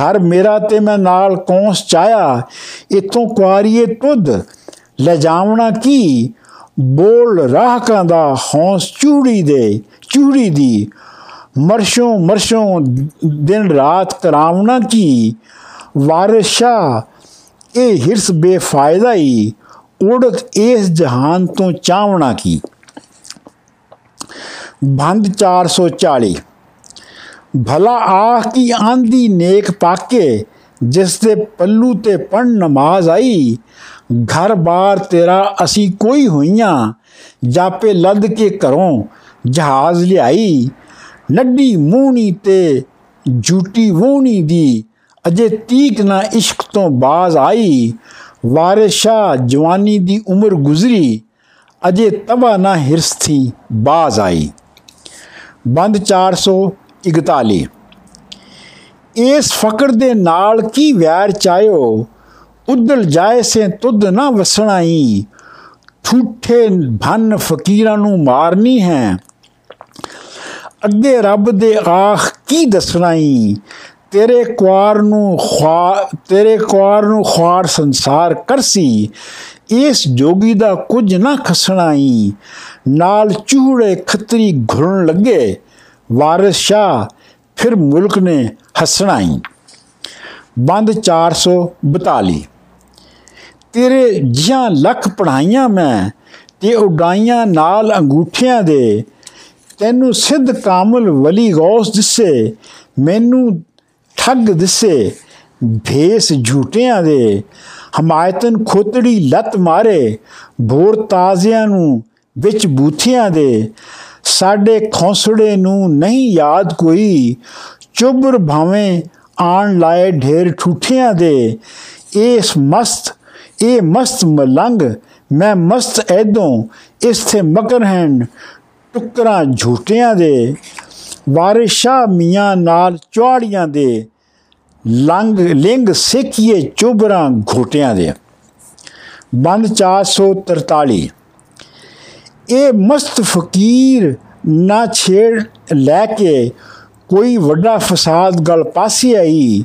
ਘਰ ਮੇਰਾ ਤੇ ਮੈਂ ਨਾਲ ਕੌਂਸ ਚਾਇਆ? ਇਤੋਂ ਕੁਆਰੀਏ ਤੁਧ, ਲੈ ਜਾਵਣਾ ਕੀ? ਬੋਲ ਰਾਹਕਾਂ ਦਾ ਹੌਂਸ ਚੂੜੀ ਦੇ, ਚੂੜੀ ਦੀ। ਮਰਸ਼ੋਂ ਮਰਸ਼ੋਂ ਦਿਨ ਰਾਤ ਕਰਾਵਣਾ ਕੀ? ਵਾਰਿਸ਼ਾ, ਇਹ ਹਿਰਸ ਬੇਫਾਇਦਾ ਹੀ ਉੜਤ ਇਸ ਜਹਾਨ ਤੋਂ ਚਾਵਣਾ ਕੀ? ਬੰਦ 440 ਭਲਾ ਆਖ ਕੀ ਆਂਦੀ ਨੇਕ ਪਾਕੇ ਜਿਸ ਦੇ ਪੱਲੂ ਤੇ ਪੜ ਨਮਾਜ਼ ਆਈ। ਘਰ ਬਾਰ ਤੇਰਾ ਅਸੀਂ ਕੋਈ ਹੋਈਆਂ, ਜਾਪੇ ਲੱਦ ਕੇ ਘਰੋਂ ਜਹਾਜ਼ ਲਿਆਈ। ਨੱਡੀ ਮੂਣੀ ਤੇ ਝੂਟੀ ਵੂਣੀ ਦੀ ਅਜੇ ਤੀਕ ਨਾ ਇਸ਼ਕ ਤੋਂ ਬਾਜ਼ ਆਈ। ਵਾਰਿਸ਼ਾ ਜਵਾਨੀ ਦੀ ਉਮਰ ਗੁਜ਼ਰੀ, ਅਜੇ ਤਬਾ ਨਾ ਹਿਰਸ ਥੀ ਬਾਜ਼ ਆਈ। ਬੰਦ 441 ਇਸ ਫਕਰ ਦੇ ਨਾਲ ਕੀ ਵੈਰ ਚਾਇਓ? ਉਦਲ ਜਾਏ ਸੇ ਤੁਧ ਨਾ ਵਸਣਾਈ। ਠੂਠੇ ਭਨ ਫਕੀਰਾਂ ਨੂੰ ਮਾਰਨੀ ਹੈ। ਅੱਗੇ ਰੱਬ ਦੇ ਆਖ ਕੀ ਦੱਸਣਾਈ? ਤੇਰੇ ਕੁਆਰ ਨੂੰ ਖਵਾ ਤੇਰੇ ਕੁਆਰ ਨੂੰ ਖਵਾਰ ਸੰਸਾਰ ਕਰਸੀ। ਇਸ ਜੋਗੀ ਦਾ ਕੁਝ ਨਾ ਖਸਣਾਈ। ਨਾਲ ਚੂੜੇ ਖੱਤਰੀ ਘੁਰਨ ਲੱਗੇ। ਵਾਰਿਸ ਸ਼ਾ ਫਿਰ ਮੁਲਕ ਨੇ ਹਸਣਾਈ। ਬੰਦ 442 ਤੇਰੇ ਜਿਹਾਂ ਲੱਖ ਪੜਾਈਆਂ ਮੈਂ ਤੇ ਉਡਾਈਆਂ ਨਾਲ ਅੰਗੂਠਿਆਂ ਦੇ, ਤੈਨੂੰ ਸਿੱਧ ਕਾਮਲ ਵਲੀ ਗੌਸ ਦਿਸੇ, ਮੈਨੂੰ ਠੱਗ ਦਿਸੇ ਭੇਸ ਝੂਟਿਆਂ ਦੇ। ਹਮਾਇਤਨ ਖੋਤੜੀ ਲੱਤ ਮਾਰੇ, ਭੋਰ ਤਾਜ਼ਿਆਂ ਨੂੰ ਵਿੱਚ ਬੂਥਿਆਂ ਦੇ। ਸਾਡੇ ਖੌਸੜੇ ਨੂੰ ਨਹੀਂ ਯਾਦ ਕੋਈ। ਚੁਬਰ ਭਾਵੇਂ ਆਣ ਲਾਏ ਢੇਰ ਠੂਠਿਆਂ ਦੇ। ਇਸ ਮਸਤ, ਇਹ ਮਸਤ ਮਲੰਗ, ਮੈਂ ਮਸਤ ਐਦੋਂ ਇਸ ਤੇ ਮਕਰ ਹਨ ਟੁਕਰਾਂ ਝੂਟਿਆਂ ਦੇ। ਵਾਰਿਸ਼ਾ ਮੀਆਂ ਨਾਲ ਚੌੜੀਆਂ ਦੇ। ਲੰਗ ਲਿੰਗ ਸਿੱਖੀਏ ਚੁਬਰਾਂ ਘੋਟਿਆਂ ਦੇ। ਬੰਦ 443 ਇਹ ਮਸਤ ਫਕੀਰ ਨਾ ਛੇੜ ਲੈ ਕੇ ਕੋਈ ਵੱਡਾ ਫਸਾਦ ਗਲ ਪਾਸੀ ਆਈ।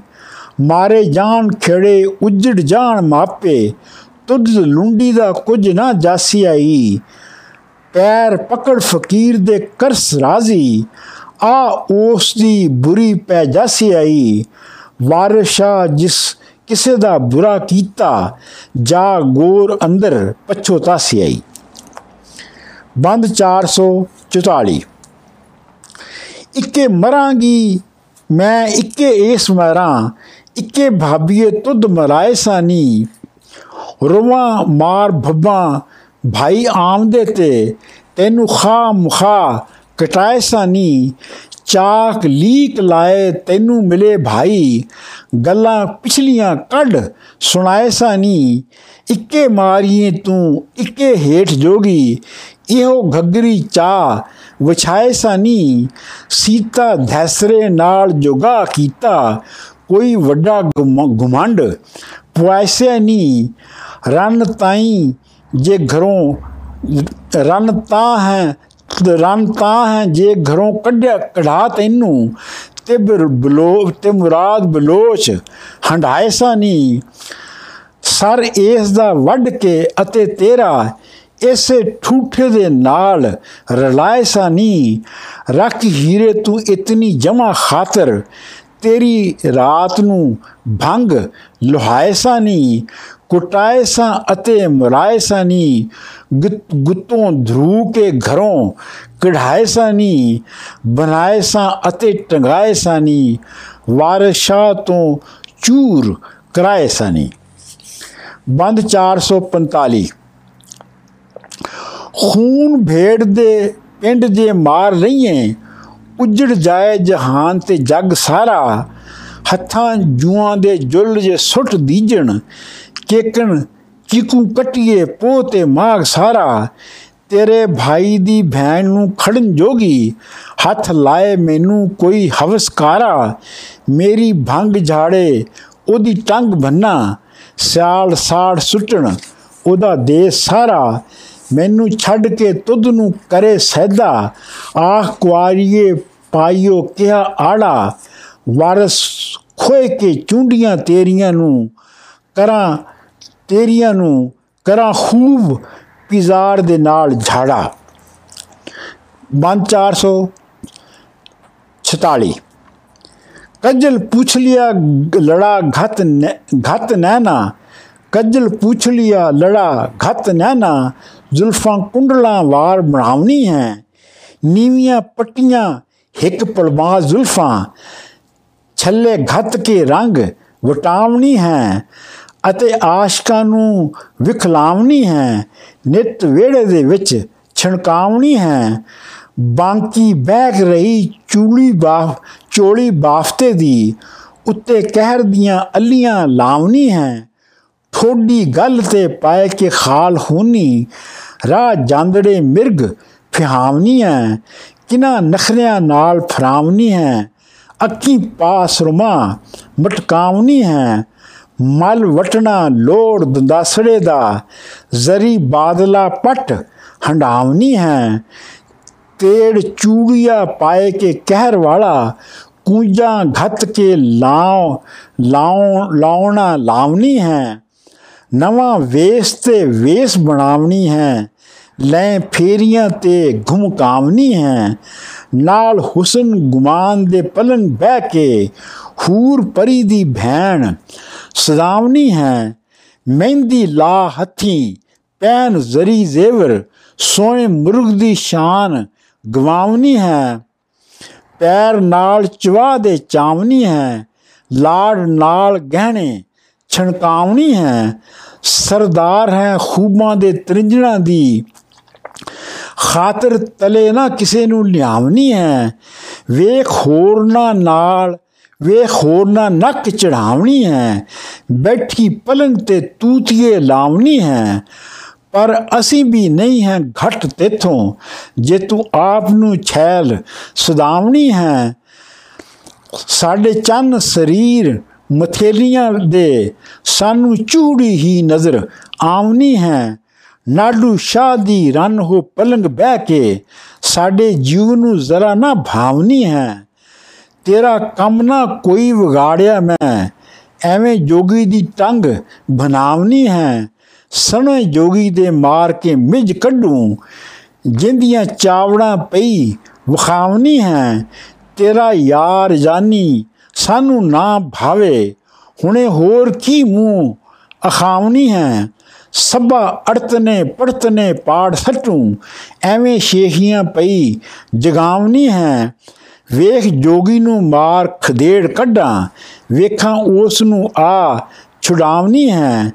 ਮਾਰੇ ਜਾਣ ਖੇੜੇ ਉਜੜ ਜਾਣ ਮਾਪੇ, ਤੁਧ ਲੁੰਡੀ ਦਾ ਕੁਝ ਨਾ ਜਾਸੀ ਆਈ। ਪੈਰ ਪਕੜ ਫਕੀਰ ਦੇ ਕਰਸ ਰਾਜ਼ੀ, ਆ ਉਸ ਦੀ ਬੁਰੀ ਪੈ ਜਾਸੀ ਆਈ। ਵਾਰਿਸ਼ਾ ਜਿਸ ਕਿਸੇ ਦਾ ਬੁਰਾ ਕੀਤਾ, ਜਾ ਗੋਰ ਅੰਦਰ ਪਛੋਤਾਸੀ ਆਈ। ਬੰਦ 444 ਇੱਕੇ ਮਰਾਂਗੀ ਮੈਂ ਇੱਕੇ ਇਸ ਮਰਾਂ, ਇੱਕੇ ਭਾਬੀਏ ਤੁਧ ਮਰਾਏ ਸਾਨੀ। ਰੋਵਾਂ ਮਾਰ ਭੱਬਾ ਭਾਈ ਆਮਦੇ ਤੇ, ਤੈਨੂੰ ਖਾ ਮੁਖਾ ਕਟਾਏ ਸਾਨੀ। ਚਾਕ ਲੀਕ ਲਾਏ ਤੈਨੂੰ ਮਿਲੇ ਭਾਈ, ਗੱਲਾਂ ਪਿਛਲੀਆਂ ਕੱਢ ਸੁਣਾਏ ਸਾਨੀ। ਇੱਕੇ ਮਾਰੀਏ ਤੂੰ, ਇੱਕੇ ਹੇਠ ਜੋਗੀ ਇਹੋ ਘੱਗਰੀ ਚਾ ਵਿਛਾਏ ਸਾਨੀ ਸੀਤਾ ਧੈਸਰੇ ਨਾਲ ਜੋਗਾ ਕੀਤਾ। ਕੋਈ ਵੱਡਾ ਗੁਮੰਡ ਪੁਆਇਸੇ ਨਹੀਂ ਰਨ ਤਾਈ ਜੇ ਘਰੋਂ ਰਨ ਤਾਂ ਹੈ ਰਨ ਤਾਂ ਹੈ ਜੇ ਘਰੋਂ ਕੱਢਿਆ ਕਢਾ ਤੈਨੂੰ। ਤੇ ਬਲੋ ਤੇ ਮੁਰਾਦ ਬਲੋਚ ਹੰਡਾਏ ਸਾ ਨਹੀਂ ਸਰ ਇਸ ਦਾ ਵੱਢ ਕੇ ਅਤੇ ਤੇਰਾ ਇਸੇ ਠੂਠੇ ਦੇ ਨਾਲ ਰਲਾਏ ਸਾ ਨਹੀਂ ਰੱਖ ਹੀਰੇ ਤੂੰ ਇਤਨੀ ਜਮਾ ਖਾਤਰ, ਤੇਰੀ ਰਾਤ ਨੂੰ ਭੰਗ ਲੋਹਾਏ ਸਾ ਨਹੀਂ ਕੁਟਾਏ ਸਾ ਅਤੇ ਮੁਰਾਏ ਸਾ ਨਹੀਂ ਗੁੱਤੋਂ ਧਰੂ ਕੇ ਘਰੋਂ ਕਢਾਏ ਸਾ ਨਹੀਂ ਬਣਾਏ ਸਾ ਅਤੇ ਟੰਗਾਏ ਸਾ ਨਹੀਂ ਵਾਰਸ਼ਾ ਤੋਂ ਚੂਰ ਕਰਾਏ ਸਾ ਨਹੀਂ ਬੰਦ 445 ਖੂਨ ਭੇੜ ਦੇ ਪਿੰਡ ਜੇ ਮਾਰ ਲਈਏ ਉਜੜ ਜਾਏ ਜਹਾਨ ਤੇ ਜਗ ਸਾਰਾ। ਹੱਥਾਂ ਜੂਆਂ ਦੇ ਜੁਲ ਜੇ ਸੁੱਟ ਦੀਜਣ, ਕੇਕਣ ਚੀਕੂ ਕਟੀਏ ਪੋ ਤੇ ਮਾਗ ਸਾਰਾ। ਤੇਰੇ ਭਾਈ ਦੀ ਭੈਣ ਨੂੰ ਖੜਨ ਜੋਗੀ, ਹੱਥ ਲਾਏ ਮੈਨੂੰ ਕੋਈ ਹਵਸਕਾਰਾ। ਮੇਰੀ ਭੰਗ ਝਾੜੇ ਉਹਦੀ ਟੰਗ ਬੰਨਾ, ਸਿਆਲ ਸਾੜ ਸੁੱਟਣ ਉਹਦਾ ਦੇਸ ਸਾਰਾ। ਮੈਨੂੰ ਛੱਡ ਕੇ ਤੁਧ ਨੂੰ ਕਰੇ ਸੈਦਾ। ਆਖ ਕੁਆਰੀਏ ਪਾਈਓ ਕਿਹਾ ਆੜਾ। ਵਾਰਸ ਖੋਏ ਕੇ ਚੁੰਡੀਆਂ ਤੇਰੀਆਂ ਨੂੰ ਕਰਾਂ, ਤੇਰੀਆਂ ਨੂੰ ਕਰਾਂ ਖੂਬ ਪਿਜ਼ਾਰ ਦੇ ਨਾਲ ਝਾੜਾ। ਬੰਦ 446 ਕੱਜਲ ਪੁੱਛ ਲਿਆ, ਲੜਾ ਘਤ ਘਤ ਨੈਣਾ। ਕੱਜਲ ਪੁੱਛ ਲਿਆ, ਲੜਾ ਘਤ ਨੈਣਾ। ਜ਼ੁਲਫਾਂ ਕੁੰਡਲਾਂ ਵਾਰ ਬਣਾਉਣੀ ਹੈ। ਨੀਵੀਆਂ ਪੱਟੀਆਂ ਇੱਕ ਪਲਮਾ ਜ਼ੁਲਫਾਂ, ਛੱਲੇ ਘਤ ਕੇ ਰੰਗ ਵਟਾਵਣੀ ਹੈ ਅਤੇ ਆਸ਼ਕਾਂ ਨੂੰ ਵਿਖਲਾਵਣੀ ਹੈ। ਨਿਤ ਵੇੜੇ ਦੇ ਵਿੱਚ ਛਣਕਾਵਣੀ ਹੈ। ਬਾਂਕੀ ਬੈਗ ਰਹੀ ਚੂਲੀ ਬਾਫ, ਚੋਲੀ ਬਾਫਤੇ ਦੀ ਉੱਤੇ ਕਹਿਰ ਦੀਆਂ ਅੱਲੀਆਂ ਲਾਵਣੀ ਹੈ। ਥੋੜੀ ਗੱਲ ਤੇ ਪਾਏ ਕੇ ਖਾਲ ਹੋਣੀ ਰਾਹ ਜਾਂਦੜੇ ਮਿਰਗ ਫਿਹਾਵਨੀ ਹੈ ਕਿਨਾ ਨਖਰਿਆਂ ਨਾਲ ਫਰਾਵਨੀ ਹੈ ਅੱਖੀ ਪਾਸ ਰੁਮਾ ਮਟਕਾਵਨੀ ਹੈ ਮਲ ਵਟਣਾ ਲੋੜ ਦੰਦਾਸੜੇ ਦਾ। ਜ਼ਰੀ ਬਾਦਲਾ ਪਟ ਹੰਡਾਵਨੀ ਹੈ। ਤੇੜ ਚੂੜੀਆ ਪਾਏ ਕੇ ਕਹਿਰ ਵਾਲਾ। ਕੂੰਜਾਂ ਘਤ ਕੇ ਲਾਉ ਲਾਉ, ਲਾਉਣਾ ਲਾਵਨੀ ਹੈ। ਨਵਾਂ ਵੇਸ ਤੇ ਵੇਸ ਬਣਾਵਣੀ ਹੈ। ਲੈ ਫੇਰੀਆਂ ਤੇ ਘੁਮਕਾਵਣੀ ਹੈ। ਨਾਲ ਹੁਸਨ ਗੁਮਾਨ ਦੇ ਪਲੰਗ ਬਹਿ ਕੇ ਹੂਰ ਪਰੀ ਦੀ ਭੈਣ ਸਦਾਵਨੀ ਹੈ। ਮਹਿੰਦੀ ਲਾ ਹੱਥੀ, ਪੈਨ ਜ਼ਰੀ ਜ਼ੇਵਰ, ਸੋਹਣੇ ਮੁਰਗ ਦੀ ਸ਼ਾਨ ਗਵਾਵਨੀ ਹੈ। ਪੈਰ ਨਾਲ ਚਵਾ ਦੇ ਚਾਵਨੀ ਹੈ। ਲਾੜ ਨਾਲ ਗਹਿਣੇ ਛਣਕਾਉਣੀ ਹੈ, ਸਰਦਾਰ ਹੈ ਖੂਬਾਂ ਦੇ ਤ੍ਰਿੰਜਣਾ ਦੀ। ਖਾਤਰ ਤਲੇ ਨਾ ਕਿਸੇ ਨੂੰ ਲਿਆਵਣੀ ਹੈ। ਵੇਖ ਹੋਰਨਾ ਨਾਲ, ਵੇਖ ਹੋਰਨਾ ਨੱਕ ਚੜਾਵਣੀ ਹੈ। ਬੈਠੀ ਪਲੰਗ ਤੇ ਤੂਤੀਏ ਲਾਵਣੀ ਹੈ। ਪਰ ਅਸੀਂ ਵੀ ਨਹੀਂ ਹੈ ਘਟ ਤੇਥੋਂ, ਜੇ ਤੂੰ ਆਪ ਨੂੰ ਛੈਲ ਸੁਦਾਵਣੀ ਹੈ। ਸਾਡੇ ਚੰਨ ਸਰੀਰ ਮਥੇਲੀਆਂ ਦੇ ਸਾਨੂੰ ਚੂੜੀ ਹੀ ਨਜ਼ਰ ਆਉਣੀ ਹੈ। ਨਾਡੂ ਸ਼ਾਹ ਦੀ ਰਨ ਹੋ ਪਲੰਗ ਬਹਿ ਕੇ ਸਾਡੇ ਜੀਵ ਨੂੰ ਜ਼ਰਾ ਨਾ ਭਾਵਨੀ ਹੈ। ਤੇਰਾ ਕੰਮ ਨਾ ਕੋਈ ਵਿਗਾੜਿਆ ਮੈਂ, ਐਵੇਂ ਜੋਗੀ ਦੀ ਟੰਗ ਬਨਾਵਨੀ ਹੈ। ਸਣੇ ਜੋਗੀ ਦੇ ਮਾਰ ਕੇ ਮਿਜ ਕੱਢੂ, ਜਿੰਦੀਆਂ ਚਾਵੜਾਂ ਪਈ ਵਖਾਵਨੀ ਹੈ। ਤੇਰਾ ਯਾਰ ਜਾਨੀ ਸਾਨੂੰ ਨਾ ਭਾਵੇ, ਹੁਣੇ ਹੋਰ ਕੀ ਮੂੰਹ ਅਖਾਵਨੀ ਹੈ। ਸਭਾ ਅੜਤਨੇ ਪੜਤਨੇ ਪਾੜ ਸੱਟੂ, ਐਵੇਂ ਸ਼ੇਖੀਆਂ ਪਈ ਜਗਾਵਨੀ ਹੈ। ਵੇਖ ਜੋਗੀ ਨੂੰ ਮਾਰ ਖਦੇੜ ਕੱਢਾਂ, ਵੇਖਾਂ ਉਸ ਨੂੰ ਆ ਛੁਡਾਵਨੀ ਹੈ।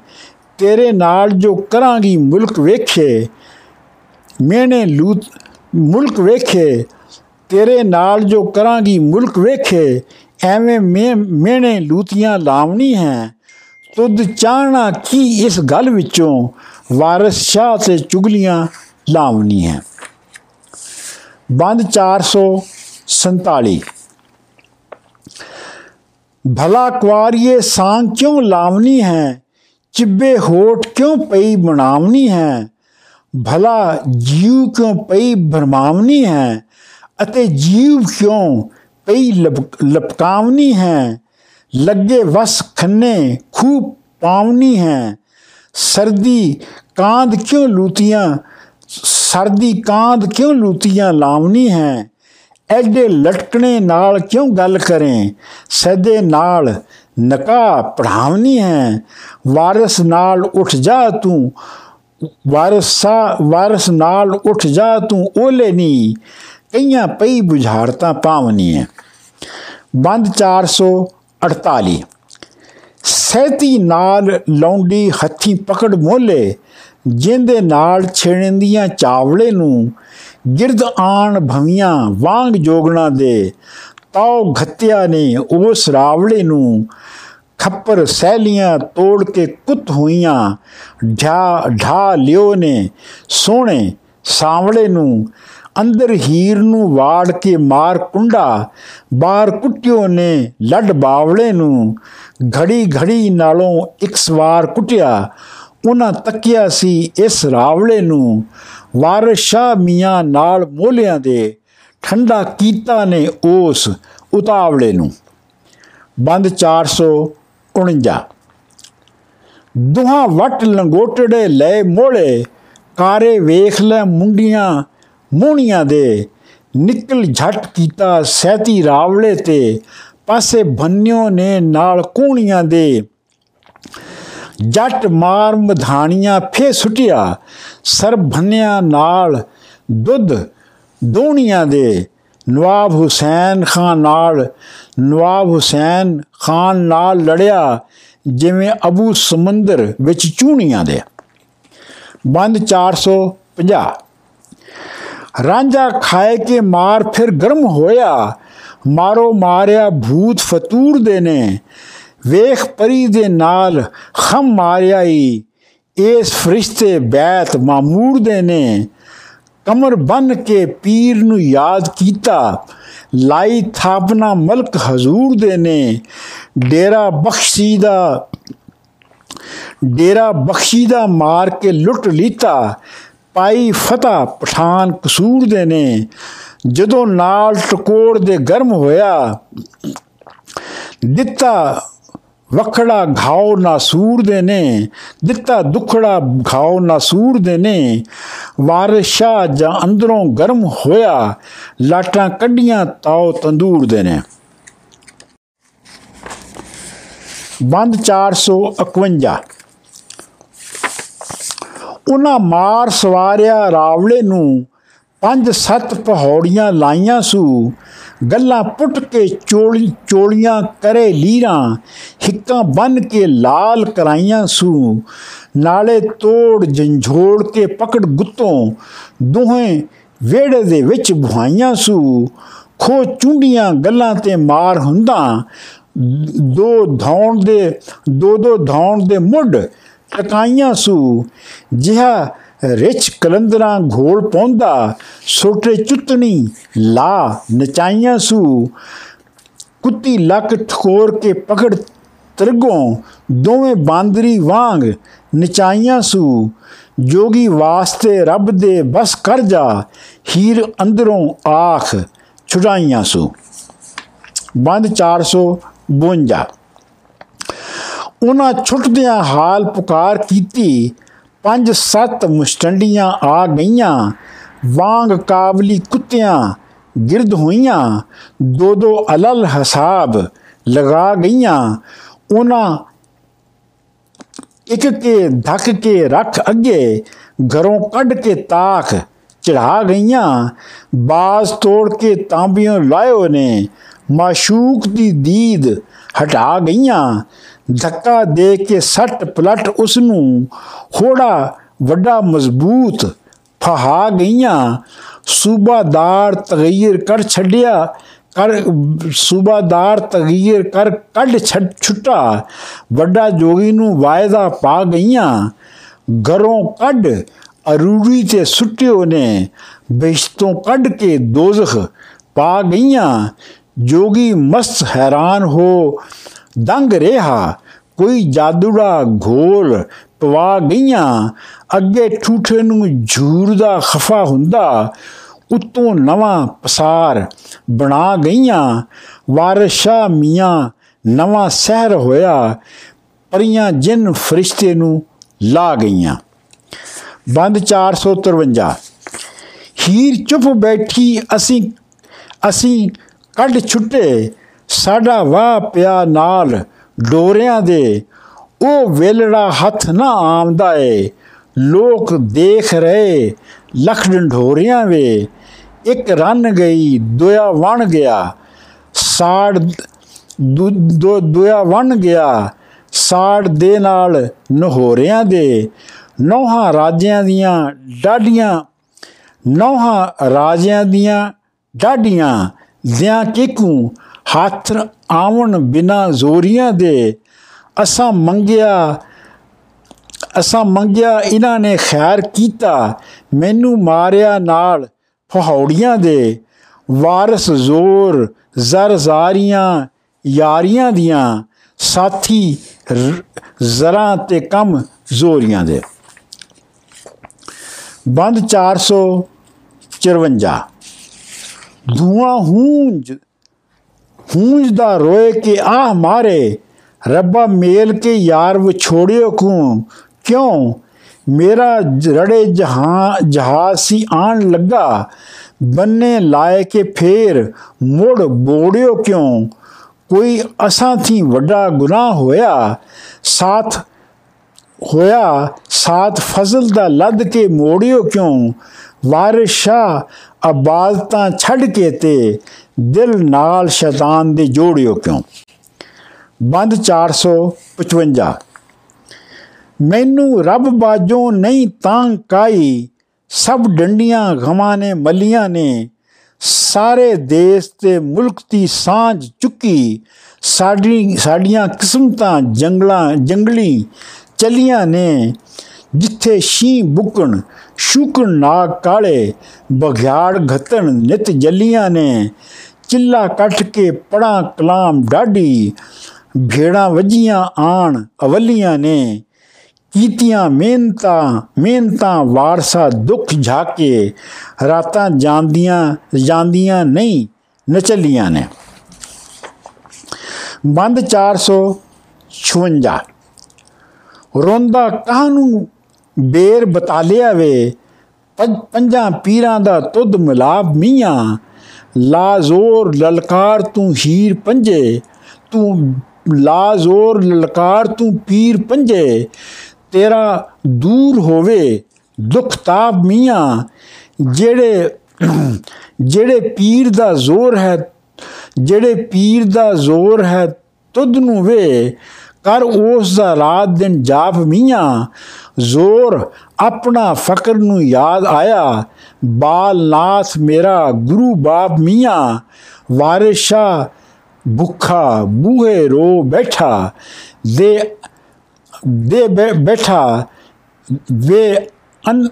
ਤੇਰੇ ਨਾਲ ਜੋ ਕਰਾਂਗੀ ਮੁਲਕ ਵੇਖੇ, ਮੈਨੇ ਲੂਤ ਮੁਲਕ ਵੇਖੇ, ਤੇਰੇ ਨਾਲ ਜੋ ਕਰਾਂਗੀ ਮੁਲਕ ਵੇਖੇ ਐਵੇਂ ਮੈਂ ਮੈਨੇ ਲੂਤੀਆਂ ਲਾਵਣੀ ਹੈ। ਤੁਧ ਚਾਹਣਾ ਕੀ ਇਸ ਗੱਲ ਵਿੱਚੋਂ? ਵਾਰਿਸ ਸ਼ਾਹ ਤੇ ਚੁਗਲੀਆਂ ਲਾਵਣੀ ਹੈ। ਬੰਦ 447 ਭਲਾ ਕੁਆਰੀਏ ਸਾਂਗ ਕਿਉਂ ਲਾਵਣੀ ਹੈ? ਚਿੱਬੇ ਹੋਠ ਕਿਉਂ ਪਈ ਬਣਾਵਣੀ ਹੈ? ਭਲਾ ਜੀਵ ਕਿਉਂ ਪਈ ਭਰਮਾਵਨੀ ਹੈ? ਅਤੇ ਜੀਵ ਕਿਉਂ ਪਈ ਲਪਕਾਵਨੀ ਹੈ। ਲੱਗੇ ਵਸ ਖੰਨੇ ਖੂਬ ਪਾਵਨੀ ਹੈ। ਸਰਦੀ ਕਾਂਦ ਕਿਉਂ ਲੂਤੀਆਂ, ਸਰਦੀ ਕਾਂਦ ਕਿਉਂ ਲੂਤੀਆਂ ਲਾਵਨੀ ਹੈ। ਐਡੇ ਲਟਕਣੇ ਨਾਲ ਕਿਉਂ ਗੱਲ ਕਰੇ। ਸਦੇ ਨਾਲ ਨਕਾ ਪੜਾਵਨੀ ਹੈ। ਵਾਰਸ ਨਾਲ ਉੱਠ ਜਾ ਤੂੰ, ਵਾਰਸਾ, ਵਾਰਸ ਨਾਲ ਉੱਠ ਜਾ ਤੂੰ ਓਲੇ ਨੀ। ਕਈਆਂ ਪਈ ਬੁਝਾਰਤਾ ਪਾਵਨੀ ਹੈ ਬੰਦ 448 ਸੈਤੀ ਨਾਲ ਲੌਂਡੀ ਹੱਥੀ ਪਕੜ ਮੋਲੇ ਜਿੰਦੇ ਨਾਲ ਛੇਣਦੀਆਂ ਚਾਵਲੇ ਨੂੰ ਗਿਰਦ ਆਣ ਭਵੀਆਂ ਵਾਂਗ ਜੋਗਣਾ ਦੇ, ਤਾਉ ਘਤਿਆ ਨੇ ਉਸ ਰਾਵਲੇ ਨੂੰ ਖੱਪਰ ਸਹਿਲੀਆਂ ਤੋੜ ਕੇ ਕੁੱਤ ਹੋਈਆਂ ਢਾ ਢਾ ਲਿਓ ਨੇ ਸੋਹਣੇ ਸਾਵਲੇ ਨੂੰ ਅੰਦਰ ਹੀਰ ਨੂੰ ਵਾੜ ਕੇ ਮਾਰ ਕੁੰਡਾ ਬਾਹਰ ਕੁੱਟਿਓ ਨੇ ਲੱਡ ਬਾਵਲੇ ਨੂੰ। ਘੜੀ ਘੜੀ ਨਾਲੋਂ ਇੱਕ ਸਵਾਰ ਕੁੱਟਿਆ, ਉਹਨਾਂ ਤੱਕਿਆ ਸੀ ਇਸ ਰਾਵਲੇ ਨੂੰ। ਵਾਰਿਸ ਸ਼ਾਹ ਮੀਆਂ ਨਾਲ ਮੋਲਿਆਂ ਦੇ ਠੰਡਾ ਕੀਤਾ ਨੇ ਉਸ ਉਤਾਵਲੇ ਨੂੰ। ਬੰਦ 449 ਦੁਹਾ ਵਟ ਲੰਗੋਟੜੇ ਲੈ ਮੋਲੇ ਕਾਰੇ ਵੇਖ ਲੈ ਮੁੰਡੀਆਂ ਮੋਹਣੀਆਂ ਦੇ ਨਿਕਲ ਝਟ ਕੀਤਾ ਸਹਿਤੀ ਰਾਵਲੇ ਤੇ। ਪਾਸੇ ਬੰਨਿਓ ਨੇ ਨਾਲ ਕੋਣੀਆਂ ਦੇ। ਜੱਟ ਮਾਰ ਮਧਾਣੀਆਂ ਫੇ ਸੁਟਿਆ। ਸਰ ਭੰਨਿਆ ਨਾਲ ਦੁੱਧ ਦੋਣੀਆਂ ਦੇ। ਨਵਾਬ ਹੁਸੈਨ ਖਾਨ ਨਾਲ, ਨਵਾਬ ਹੁਸੈਨ ਖਾਨ ਨਾਲ ਲੜਿਆ, ਜਿਵੇਂ ਅਬੂ ਸਮੁੰਦਰ ਵਿੱਚ ਚੂਣੀਆਂ ਦੇ। ਬੰਦ 450 ਰਾਂਝਾ ਖਾਏ ਕੇ ਮਾਰ ਫਿਰ ਗਰਮ ਹੋਇਆ ਮਾਰੋ ਮਾਰਿਆ ਭੂਤ ਫਤੂਰ ਦੇ ਨੇ ਵੇਖ ਪਰੀ ਦੇ ਨਾਲ ਖਮ ਮਾਰਿਆ ਈ ਇਸ ਫਰਿਸ਼ਤੇ ਬੈਤ ਮਾਮੂਰ ਦੇ ਨੇ ਕਮਰ ਬਨ ਕੇ ਪੀਰ ਨੂੰ ਯਾਦ ਕੀਤਾ ਲਾਈ ਥਾਪਨਾ ਮਲਕ ਹਜ਼ੂਰ ਦੇ ਨੇ ਡੇਰਾ ਬਖਸ਼ੀ ਦਾ ਡੇਰਾ ਬਖਸ਼ੀ ਦਾ ਮਾਰ ਕੇ ਲੁੱਟ ਲੀਤਾ ਪਾਈ ਫਤਾ ਪਠਾਨ ਕਸੂਰ ਦੇ ਨੇ। ਜਦੋਂ ਨਾਲ ਟਕੋੜ ਦੇ ਗਰਮ ਹੋਇਆ, ਦਿੱਤਾ ਵਖੜਾ ਘਾਉ ਨਾਸੂਰ ਦੇ ਨੇ, ਦਿੱਤਾ ਦੁਖੜਾ ਘਾਉ ਨਾਸੂਰ ਦੇ ਨੇ। ਵਾਰਸ਼ਾ ਜਾਂ ਅੰਦਰੋਂ ਗਰਮ ਹੋਇਆ, ਲਾਟਾਂ ਕੱਢੀਆਂ ਤਾਉ ਤੰਦੂਰ ਦੇ ਨੇ। ਬੰਦ 451 ਉਹਨਾਂ ਮਾਰ ਸਵਾਰਿਆ ਰਾਵਲੇ ਨੂੰ ਪੰਜ ਸੱਤ ਪਹੌੜੀਆਂ ਲਾਈਆਂ ਸੂ, ਗੱਲਾਂ ਪੁੱਟ ਕੇ ਚੋਲੀ ਚੋਲੀਆਂ ਕਰੇ ਲੀਰਾਂ, ਹਿੱਕਾਂ ਬੰਨ ਕੇ ਲਾਲ ਕਰਾਈਆਂ ਸੂ। ਨਾਲੇ ਤੋੜ ਜੰਝੋੜ ਕੇ ਪਕੜ ਗੁੱਤੋਂ ਦੋਹੇ ਵੇੜੇ ਦੇ ਵਿੱਚ ਭੁਆਈਆਂ ਸੂ। ਖੋ ਚੁੰਡੀਆਂ ਗੱਲਾਂ ਤੇ ਮਾਰ ਹੁੰਦਾ, ਦੋ ਧੌਣ ਦੇ, ਦੋ ਦੋ ਧੌਣ ਦੇ ਮੁੱਢ ਟਕਾਈਆਂ ਸੂ। ਜਿਹਾ ਰਿਚ ਕਲੰਦਰਾਂ ਘੋਲ ਪੌਂਦਾ ਸੋਟੇ ਚੁੱਤਣੀ ਲਾ ਨਚਾਈਆਂ ਸੂ। ਕੁੱਤੀ ਲੱਕ ਠੋਰ ਕੇ ਪਕੜ ਤਰਗੋਂ, ਦੋਵੇਂ ਬਾਂਦਰੀ ਵਾਂਗ ਨਚਾਈਆਂ ਸੂ। ਜੋਗੀ ਵਾਸਤੇ ਰੱਬ ਦੇ ਬਸ ਕਰ ਜਾ, ਹੀਰ ਅੰਦਰੋਂ ਆਖ ਛੁਡਾਈਆਂ ਸੂ। ਬੰਦ 452 ਉਹਨਾਂ ਛੁੱਟਦਿਆਂ ਹਾਲ ਪੁਕਾਰ ਕੀਤੀ। ਪੰਜ ਸੱਤ ਮੁਸ਼ਟੰਡੀਆਂ ਆ ਗਈਆਂ। ਵਾਂਗ ਕਾਬਲੀ ਕੁੱਤਿਆਂ ਗਿਰਦ ਹੋਈਆਂ। ਦੋ ਦੋ ਅਲਲ ਹਸਾਬ ਲਗਾ ਗਈਆਂ। ਉਹਨਾਂ ਇੱਕ ਕੇ ਧੱਕ ਕੇ ਰੱਖ ਅੱਗੇ, ਘਰੋਂ ਕੱਢ ਕੇ ਤਾਖ ਚੜਾ ਗਈਆਂ। ਬਾਜ਼ ਤੋੜ ਕੇ ਤਾਂਬੀਆਂ ਲਾਇਓ ਨੇ। ਮਾਸ਼ੂਕ ਦੀ ਦੀਦ ਹਟਾ ਗਈਆਂ। ਧੱਕਾ ਦੇ ਕੇ ਸੱਟ ਪਲਟ ਉਸ ਨੂੰ ਹੋੜਾ ਵੱਡਾ ਮਜ਼ਬੂਤ ਫਹਾ ਗਈਆਂ। ਸੂਬਾਦਾਰ ਤਗੀਰ ਕਰ ਛੱਡਿਆ, ਕਰ ਸੂਬਾਦਾਰ ਤਗੀਰ ਕਰ ਕੱਢ ਛੱਡ ਛੁੱਟਾ। ਵੱਡਾ ਜੋਗੀ ਨੂੰ ਵਾਇਦਾ ਪਾ ਗਈਆਂ। ਘਰੋਂ ਕੱਢ ਅਰੂੜੀ ਤੇ ਸੁੱਟਿਓ ਨੇ। ਬਿਸ਼ਤੋਂ ਕੱਢ ਕੇ ਦੋਜ਼ਖ ਪਾ ਗਈਆਂ। ਜੋਗੀ ਮਸਤ ਹੈਰਾਨ ਹੋ ਦੰਗ ਰਿਹਾ। ਕੋਈ ਜਾਦੂੜਾ ਘੋਲ ਪਵਾ ਗਈਆਂ। ਅੱਗੇ ਠੂਠੇ ਨੂੰ ਝੂਰ ਦਾ ਖਫਾ ਹੁੰਦਾ। ਉਤੋਂ ਨਵਾਂ ਪਸਾਰ ਬਣਾ ਗਈਆਂ। ਵਾਰਸ਼ਾ ਮੀਆਂ ਨਵਾਂ ਸਹਿਰ ਹੋਇਆ। ਪਰੀਆਂ ਜਿੰਨ ਫਰਿਸ਼ਤੇ ਨੂੰ ਲਾ ਗਈਆਂ। ਬੰਦ 453 ਹੀਰ ਚੁੱਪ ਬੈਠੀ ਅਸੀਂ ਅਸੀਂ ਕੱਢ ਛੁੱਟੇ। ਸਾਡਾ ਵਾਹ ਪਿਆ ਨਾਲ ਡੋਰਿਆਂ ਦੇ, ਉਹ ਵੇਲੜਾ ਹੱਥ ਨਾ ਆਮਦਾ ਏ। ਲੋਕ ਦੇਖ ਰਹੇ ਲੱਖ ਢੋਰਿਆਂ ਵੇ। ਇੱਕ ਰਨ ਗਈ ਦੋਇਆ ਵਣ ਗਿਆ। ਸਾੜ ਦੋ ਦੋਇਆ ਵਣ ਗਿਆ। ਸਾੜ ਦੇ ਨਾਲ ਨਹੋਰਿਆਂ ਦੇ। ਨੌਹਾਂ ਰਾਜਿਆਂ ਦੀਆਂ ਡਾਡੀਆਂ ਨੌਹਾਂ ਰਾਜਿਆਂ ਦੀਆਂ ਡਾਡੀਆਂ ਦਿਆਂ ਕਿਕੂ ਹੱਥ ਆਵਣ ਬਿਨਾ ਜ਼ੋਰੀਆਂ ਦੇ ਅਸਾਂ ਮੰਗਿਆ ਅਸਾਂ ਮੰਗਿਆ, ਇਹਨਾਂ ਨੇ ਖੈਰ ਕੀਤਾ। ਮੈਨੂੰ ਮਾਰਿਆ ਨਾਲ ਫਹੌੜੀਆਂ ਦੇ ਵਾਰਸ ਜ਼ੋਰ ਜ਼ਰਜ਼ਾਰੀਆਂ ਯਾਰੀਆਂ ਦੀਆਂ, ਸਾਥੀ ਜ਼ਰਾਂ ਤੇ ਕਮ ਜ਼ੋਰੀਆਂ ਦੇ। ਬੰਦ 454 ਧੂਆਂ ਹੂੰਜ ਹੂੰਜ ਦਾ ਰੋਏ ਕਿ ਆਹ ਮਾਰੇ। ਰੱਬਾ ਮੇਲ ਕੇ ਯਾਰ ਵਿਛੋੜਿਓ ਕੂ ਕਿਉਂ? ਮੇਰਾ ਰੜੇ ਜਹਾਂ, ਜਹਾਜ਼ ਸੀ ਆਣ ਲੱਗਾ। ਬੰਨੇ ਲਾਏ ਕੇ ਫੇਰ ਮੁੜ ਬੋੜਿਓ ਕਿਉਂ? ਕੋਈ ਅਸਾਂ ਥੀ ਵੱਡਾ ਗੁਨਾਹ ਹੋਇਆ। ਸਾਥ ਹੋਇਆ ਸਾਥ ਫਜ਼ਲ ਦਾ ਲੱਦ ਕੇ ਮੋੜਿਓ ਕਿਉਂ? ਵਾਰਿਸ ਸ਼ਾਹ ਅਬਾਦਤਾਂ ਛੱਡ ਕੇ ਤੇ ਦਿਲ ਨਾਲ ਸ਼ੈਤਾਨ ਦੇ ਜੋੜਿਓ ਕਿਉਂ? ਬੰਦ 455 ਮੈਨੂੰ ਰੱਬ ਬਾਜੋਂ ਨਹੀਂ ਤਾਂ ਕਾਈ, ਸਭ ਡੰਡੀਆਂ ਗਮਾਂ ਨੇ, ਮੱਲੀਆਂ ਨੇ। ਸਾਰੇ ਦੇਸ਼ ਤੇ ਮੁਲਕ ਦੀ ਸਾਂਝ ਚੁੱਕੀ, ਸਾਡੀ ਸਾਡੀਆਂ ਕਿਸਮਤਾਂ ਜੰਗਲਾਂ ਜੰਗਲੀ ਚਲੀਆਂ ਨੇ, ਜਿੱਥੇ ਸ਼ੀ ਬੁਕਣ ਸ਼ੁਕਣ ਨਾਗ ਕਾਲੇ, ਬਘਿਆੜ ਘਤਣ ਨਿਤ ਜਲੀਆਂ ਨੇ। ਚਿੱਲਾ ਕੱਟ ਕੇ ਪੜਾ ਕਲਾਮ ਡਾਡੀ ਭੇੜਾਂ ਵਜੀਆਂ ਆਣ ਅਵਲੀਆਂ ਨੇ। ਕੀਤੀਆਂ ਮਿਹਨਤਾਂ ਮਿਹਨਤਾਂ ਵਾਰਸਾ ਦੁੱਖ ਝਾਕੇ, ਰਾਤਾਂ ਜਾਂਦੀਆਂ ਜਾਂਦੀਆਂ ਨਹੀਂ, ਨਚਲੀਆਂ ਨੇ। ਬੰਦ 456 ਰੋਂਦਾ ਕਾਹ ਨੂੰ ਬੇਰ ਬਤਾ ਲਿਆ ਵੇ। ਪੰਜਾਂ ਪੀਰਾਂ ਦਾ ਤੁਧ ਮਿਲਾਪ ਮੀਆਂ। ਲਾਜ਼ੋਰ ਲਲਕਾਰ ਤੂੰ ਹੀਰ ਪੰਜੇ। ਤੂੰ ਲਾਜ਼ੋਰ ਲਲਕਾਰ ਤੂੰ ਪੀਰ ਪੰਜੇ। ਤੇਰਾ ਦੂਰ ਹੋਵੇ ਦੁੱਖ ਤਾਪ ਮੀਆਂ। ਜਿਹੜੇ ਜਿਹੜੇ ਪੀਰ ਦਾ ਜ਼ੋਰ ਹੈ, ਜਿਹੜੇ ਪੀਰ ਦਾ ਜ਼ੋਰ ਹੈ ਤੁਧ ਨੂੰ ਵੇ। ਕਰ ਉਸ ਦਾ ਰਾਤ ਦਿਨ ਜਾਪ ਮੀਆਂ ਜ਼ੋਰ ਆਪਣਾ ਫਕਰ ਨੂੰ ਯਾਦ ਆਇਆ ਬਾਲ ਨਾਸ ਮੇਰਾ ਗੁਰੂ ਬਾਪ ਮੀਆਂ ਵਾਰਿਸ਼ਾ ਭੁੱਖਾ ਬੂਹੇ ਰੋ ਬੈਠਾ ਦੇ ਦੇ ਬੈਠਾ ਵੇ ਅਨ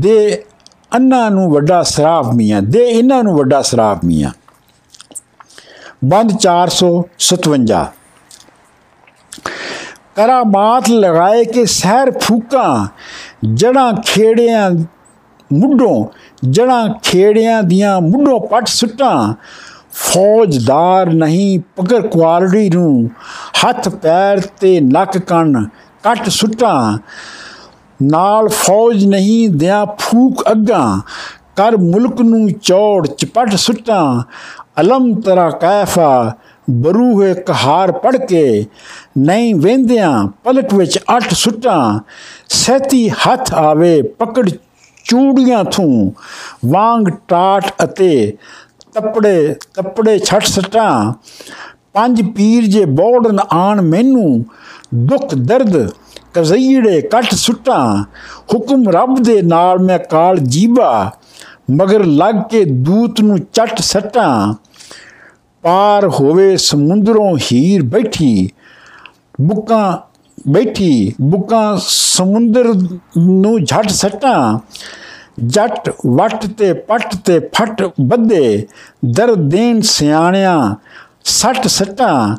ਦੇ ਅੰਨਾ ਨੂੰ ਵੱਡਾ ਸਰਾਫ ਮੀਆਂ ਦੇ ਇਹਨਾਂ ਨੂੰ ਵੱਡਾ ਸਰਾਫ ਮੀਆਂ ਬੰਦ 457 ਕਰਾਮਾਤ ਲਗਾਏ ਕਿ ਸਹਿਰ ਫੂਕਾਂ ਜੜਾਂ ਖੇੜਿਆਂ ਮੁੱਢੋਂ ਜੜਾਂ ਖੇੜਿਆਂ ਦੀਆਂ ਮੁੱਢੋਂ ਪੱਟ ਸੁੱਟਾਂ। ਫੌਜਦਾਰ ਨਹੀਂ ਪਕਰ ਕੁਆਲੜੀ ਨੂੰ, ਹੱਥ ਪੈਰ ਤੇ ਨੱਕ ਕੰਨ ਕੱਟ ਸੁੱਟਾਂ। ਨਾਲ ਫੌਜ ਨਹੀਂ ਦਿਆਂ ਫੂਕ ਅੱਗਾ ਕਰ ਮੁਲਕ ਨੂੰ ਚੌੜ ਚਪਟ ਸੁੱਟਾਂ। ਅਲਮ ਤਰਾ ਕੈਫਾ ਬਰੂਹੇ ਕਹਾਰ ਪੜ ਕੇ ਨਹੀਂ ਵੇਂਦਿਆਂ ਪਲਕ ਵਿੱਚ ਅੱਠ ਸੁੱਟਾਂ, ਸਹਿਤੀ ਹੱਥ ਆਵੇ ਪਕੜ ਚੂੜੀਆਂ ਥੂ, ਵਾਂਗ ਟਾਟ ਅਤੇ ਤਪੜੇ ਤਪੜੇ ਛੱਟ ਸਟਾਂ, ਪੰਜ ਪੀਰ ਜੇ ਬੋੜਨ ਆਣ ਮੈਨੂੰ, ਦੁੱਖ ਦਰਦ ਕਜ਼ਈੜੇ ਕੱਟ ਸੁੱਟਾਂ, ਹੁਕਮ ਰੱਬ ਦੇ ਨਾਲ ਮੈਂ ਕਾਲ ਜੀਬਾ, ਮਗਰ ਲੱਗ ਕੇ ਦੂਤ ਨੂੰ ਚੱਟ ਸਟਾਂ। ਪਾਰ ਹੋਵੇ, ਸਮੁੰਦਰੋਂ ਹੀਰ ਬੈਠੀ, ਬੁੱਕਾਂ ਬੈਠੀ, ਬੁੱਕਾਂ ਸਮੁੰਦਰ ਨੂੰ ਝਟ ਸਟਾਂ, ਜੱਟ ਵਟ ਤੇ ਪੱਟ ਤੇ ਫਟ ਬੱਦੇ ਦਰ ਦੇਨ ਸਿਆਣਿਆਂ ਸੱਟ ਸਟਾਂ,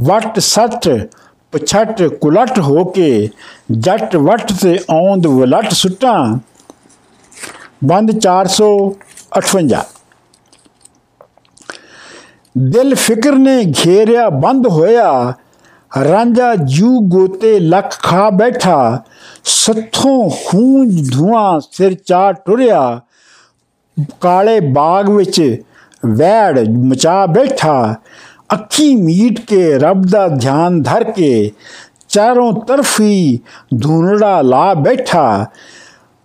ਵਟ ਸੱਟ, ਪਛਟ ਕੁਲਟ ਹੋ ਕੇ, ਜੱਟ ਵਟ ਤੇ ਔਂਦ ਵਲਟ ਸੁੱਟਾਂ। ਬੰਦ 458 ਦਿਲ ਫਿਕਰ ਨੇ ਘੇਰਿਆ, ਬੰਦ ਹੋਇਆ। ਰਾਂਝਾ ਜੂ ਗੋਤੇ ਲੱਖ ਖਾ ਬੈਠਾ। ਸੱਥੋਂ ਖੂੰਜ ਧੂਆਂ ਸਿਰ ਚਾ ਟੁਰਿਆ। ਕਾਲੇ ਬਾਗ ਵਿੱਚ ਵੈੜ ਮਚਾ ਬੈਠਾ। ਅੱਖੀ ਮੀਟ ਕੇ ਰੱਬ ਦਾ ਧਿਆਨ ਧਰ ਕੇ ਚਾਰੋਂ ਤਰਫੀ ਧੂਨੜਾ ਲਾ ਬੈਠਾ।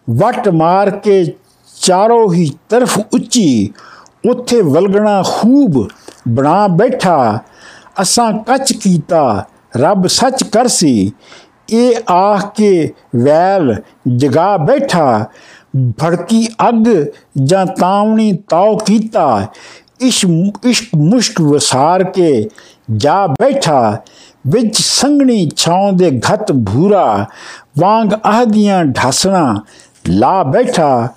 ਵਟ ਮਾਰ ਕੇ ਚਾਰੋਂ ਹੀ ਤਰਫ ਉੱਚੀ। ਉੱਥੇ ਵਲਗਣਾ ਖੂਬ ਬਣਾ ਬੈਠਾ, ਅਸਾਂ ਕੱਚ ਕੀਤਾ, ਰੱਬ ਸੱਚ ਕਰਸੀ ਇਹ ਆਖ ਕੇ ਵੈਲ ਜਗਾ ਬੈਠਾ, ਭੜਕੀ ਅੱਗ ਜਾਂ ਤਾਵਣੀ ਤਾਉ ਕੀਤਾ, ਇਸ਼ ਇਸ਼ਕ ਮੁਸ਼ਕ ਵਸਾਰ ਕੇ ਜਾ ਬੈਠਾ, ਵਿੱਚ ਸੰਗਣੀ ਛਾਂ ਦੇ ਘਤ ਭੂਰਾ, ਵਾਂਗ ਆਹਦੀਆਂ ਢਾਸਣਾ ਲਾ ਬੈਠਾ।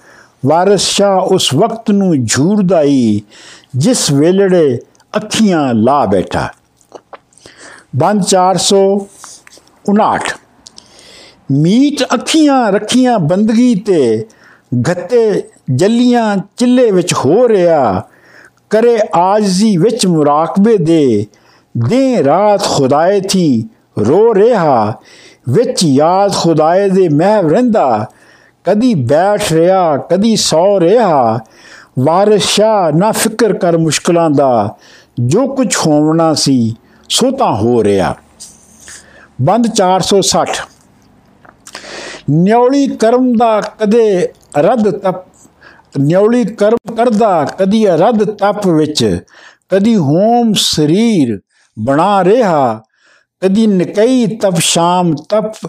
ਵਾਰਿਸ ਸ਼ਾ ਉਸ ਵਕਤ ਨੂੰ ਝੂਰਦਾਈ, ਜਿਸ ਵੇਲੜੇ ਅੱਖੀਆਂ ਲਾ ਬੈਠਾ। ਬੰਦ 459 ਮੀਟ ਅੱਖੀਆਂ ਰੱਖੀਆਂ ਬੰਦਗੀ ਤੇ ਗੱਤੇ ਜੱਲੀਆਂ ਚਿੱਲੇ ਵਿੱਚ ਹੋ ਰਿਹਾ, ਕਰੇ ਆਜਜ਼ੀ ਵਿੱਚ ਮੁਰਾਕਬੇ ਦੇ। ਦੇ ਰਾਤ ਖੁਦਾਏ ਥੀ ਰੋ ਰਿਹਾ, ਵਿੱਚ ਯਾਦ ਖੁਦਾਏ ਦੇ ਮਹਿਵ ਰਹਿੰਦਾ। ਕਦੀ ਬੈਠ ਰਿਹਾ, ਕਦੀ ਸੌ ਰਿਹਾ। ਵਾਰਿਸ ਨਾ ਫਿਕਰ ਕਰ ਮੁਸ਼ਕਲਾਂ ਦਾ ਜੋ ਕੁਝ ਹੋਣਾ ਸੀ, ਸੋ ਤਾਂ ਹੋ ਰਿਹਾ। ਬੰਦ 460 ਨਿਉਲੀ ਕਰਮ ਦਾ ਕਦੇ ਰੱਦ ਤਪ, ਨਿਉਲੀ ਕਰਮ ਕਰਦਾ ਕਦੀ ਰੱਦ ਤਪ ਵਿੱਚ, ਕਦੀ ਹੋਮ ਸਰੀਰ ਬਣਾ ਰਿਹਾ, ਕਦੀ ਨਕਈ ਤਪ ਸ਼ਾਮ ਤਪ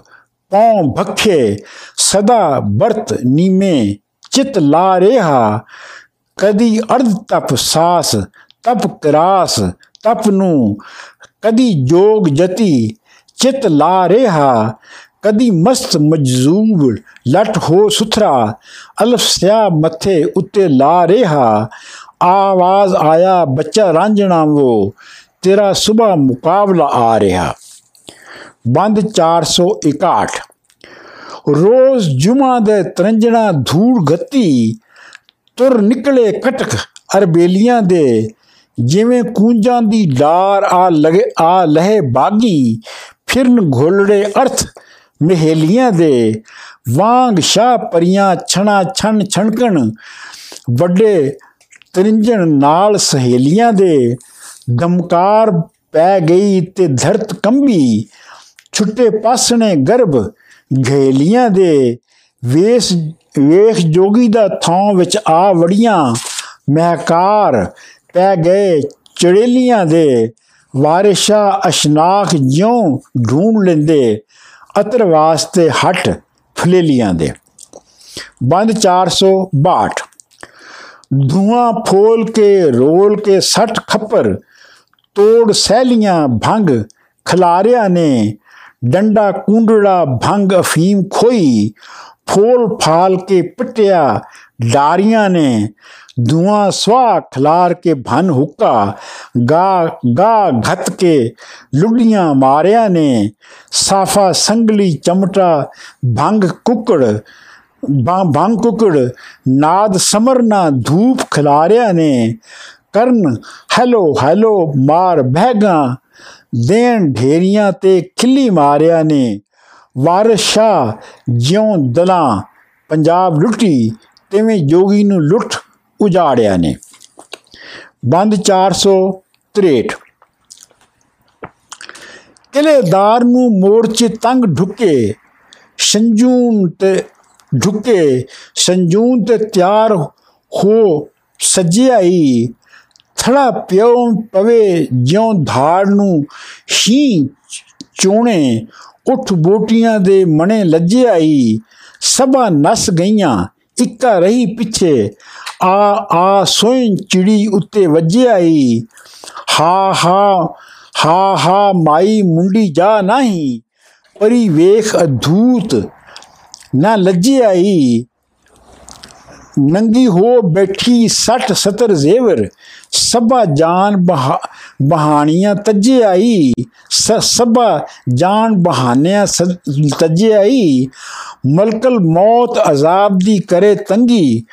ਪੌ ਭਖੇ, ਸਦਾ ਬਰਤ ਨੀਮੇ ਚਿਤ ਲਾ ਰਿਹਾ, ਕਦੀ ਅਰਧ ਤਪ ਸਾਸ ਤਪ ਕਰਾਸ, ਤਪ ਨੂੰ ਕਦੀ ਜੋਗ ਜਤੀ, ਚਿਤ ਲਾ ਰਿਹਾ, ਕਦੀ ਮਸਤ ਮਜਜ਼ੂਬ, ਲਟ ਹੋ ਸੁਥਰਾ, ਅਲਫ ਸਿਆ ਮੱਥੇ ਉੱਤੇ ਲਾ ਰਿਹਾ, ਆਵਾਜ਼ ਆਇਆ, ਬੱਚਾ ਰਾਂਝਣਾ ਉਹ ਤੇਰਾ ਸਵੇਰ ਮੁਕਾਬਲਾ ਆ ਰਿਹਾ। ਬੰਦ 461 ਰੋਜ਼ ਜੁਮਾ ਦੇ ਤਰੰਜਣਾ ਧੂੜ ਗੱਤੀ, ਤੁਰ ਨਿਕਲੇ ਕਟਕ, ਅਰਬੇਲੀਆਂ ਦੇ ਜਿਵੇਂ ਕੂੰਜਾਂ ਦੀ ਡਾਰ ਆ ਲਗੇ ਆ ਲਹੇ ਬਾਗੀ, ਫਿਰਨ ਘੋਲੜੇ ਅਰਥ ਮਹਿਲੀਆਂ ਦੇ। ਵਾਂਗ ਸ਼ਾ ਪਰੀਆਂ ਛਣਾ ਛਣ ਛਣਕਣ, ਵੱਡੇ ਤਰਿੰਜਣ ਨਾਲ ਸਹੇਲੀਆਂ ਦੇ। ਦਮਕਾਰ ਪੈ ਗਈ ਤੇ ਧਰਤ ਕੰਬੀ, ਛੁੱਟੇ ਪਾਸਣੇ ਗਰਭ ਘੇਲੀਆਂ ਦੇ। ਵੇਸ ਵੇਖ ਜੋਗੀ ਦਾ ਥਾਂ ਵਿੱਚ ਆ ਵੜੀਆਂ, ਮਹਕਾਰ ਪੈ ਗਏ। ਚੜੇਲੀਆਂ ਦੇ ਵਾਰਿਸ਼ਾ ਅਸ਼ਨਾਖ ਜਿਉ ਢੂੰਡ ਲੈਂਦੇ ਅਤਰ ਵਾਸਤੇ ਹਟ ਫਲੇਲੀਆਂ ਦੇ। ਬੰਦ 462 ਧੂਆਂ ਫੋਲ ਕੇ ਰੋਲ ਕੇ ਸੱਟ ਖੱਪਰ, ਤੋੜ ਸਹਿਲੀਆਂ ਭੰਗ ਖਲਾਰਿਆਂ ਨੇ, ਡੰਡਾ ਕੁੰਡੜਾ ਭੰਗ ਅਫੀਮ ਖੋਈ, ਫੋਲ ਫਾਲ ਕੇ ਪਟਿਆ ਡਾਰੀਆਂ ਨੇ ਧੂਆਂ ਸਵਾ ਖਲਾਰ ਕੇ ਭਨ ਹੁੱਕਾ ਗਾ ਗਾ ਘਤ ਕੇ ਲੁੱਡੀਆਂ ਮਾਰਿਆ ਨੇ ਸਾਫਾ ਸੰਗਲੀ ਚਮਟਾ ਭੰਗ ਕੁਕੜ ਭੰਗ ਕੁਕੜ ਨਾਦ ਸਮਰਨਾ ਧੂਪ ਖਿਲਾਰਿਆ ਨੇ ਕਰਨ ਹੈਲੋ ਹੈਲੋ ਮਾਰ ਬਹਿਗਾ ਦੇਣ ਢੇਰੀਆਂ ਤੇ ਖਿੱਲੀ ਮਾਰਿਆ ਨੇ ਵਾਰਿਸ ਸ਼ਾ ਜਿਉਂ ਦਲਾਂ ਪੰਜਾਬ ਲੁੱਟੀ ਤਿਵੇਂ ਜੋਗੀ ਨੂੰ ਲੁੱਟ ਉਜਾੜਿਆ ਨੇ। ਬੰਦ 463 ਕਿਲੇਦਾਰ ਨੂੰ ਮੋਰਚੇ ਤੰਗ ਢੁਕੇ, ਸੰਜੂਨ ਤੇ ਢੁਕੇ, ਸੰਜੂਨ ਤੇ ਤਿਆਰ ਹੋ ਸਜਿਆਈ, ਥੜਾ ਪਿਓ ਪਵੇ ਜਿਉਂ ਧਾੜ ਨੂੰ ਸ਼ੀ ਚੋਣੇ, ਉਠ ਬੋਟੀਆਂ ਦੇ ਮਣੇ ਲੱਜਿਆਈ, ਸਭਾ ਨਸ ਗਈਆਂ, ਇੱਕਾ ਰਹੀ ਪਿੱਛੇ ਆ ਆ ਸੋਇਨ ਚਿੜੀ ਉੱਤੇ ਵੱਜਿਆਈ ਹਾ ਹਾ ਹਾ ਹਾ, ਮਾਈ ਮੁੰਡੀ ਜਾ ਨਹੀਂ। ਪਰੀ ਵੇਖ ਅਧੂਤ ਨਾ ਲੱਜਿਆਈ ਨੰਗੀ ਹੋ ਬੈਠੀ 60 70 ਜ਼ੇਵਰ। ਸਭਾ ਜਾਨ ਬਹਾਨੀਆਂ ਤੱਜੇ ਆਈ। ਸਭਾ ਜਾਨ ਬਹਾਨਿਆਂ ਤੱਜੇ ਆਈ। ਮਲਕਲ ਮੌਤ ਅਜ਼ਾਬ ਦੀ ਕਰੇ ਤੰਗੀ।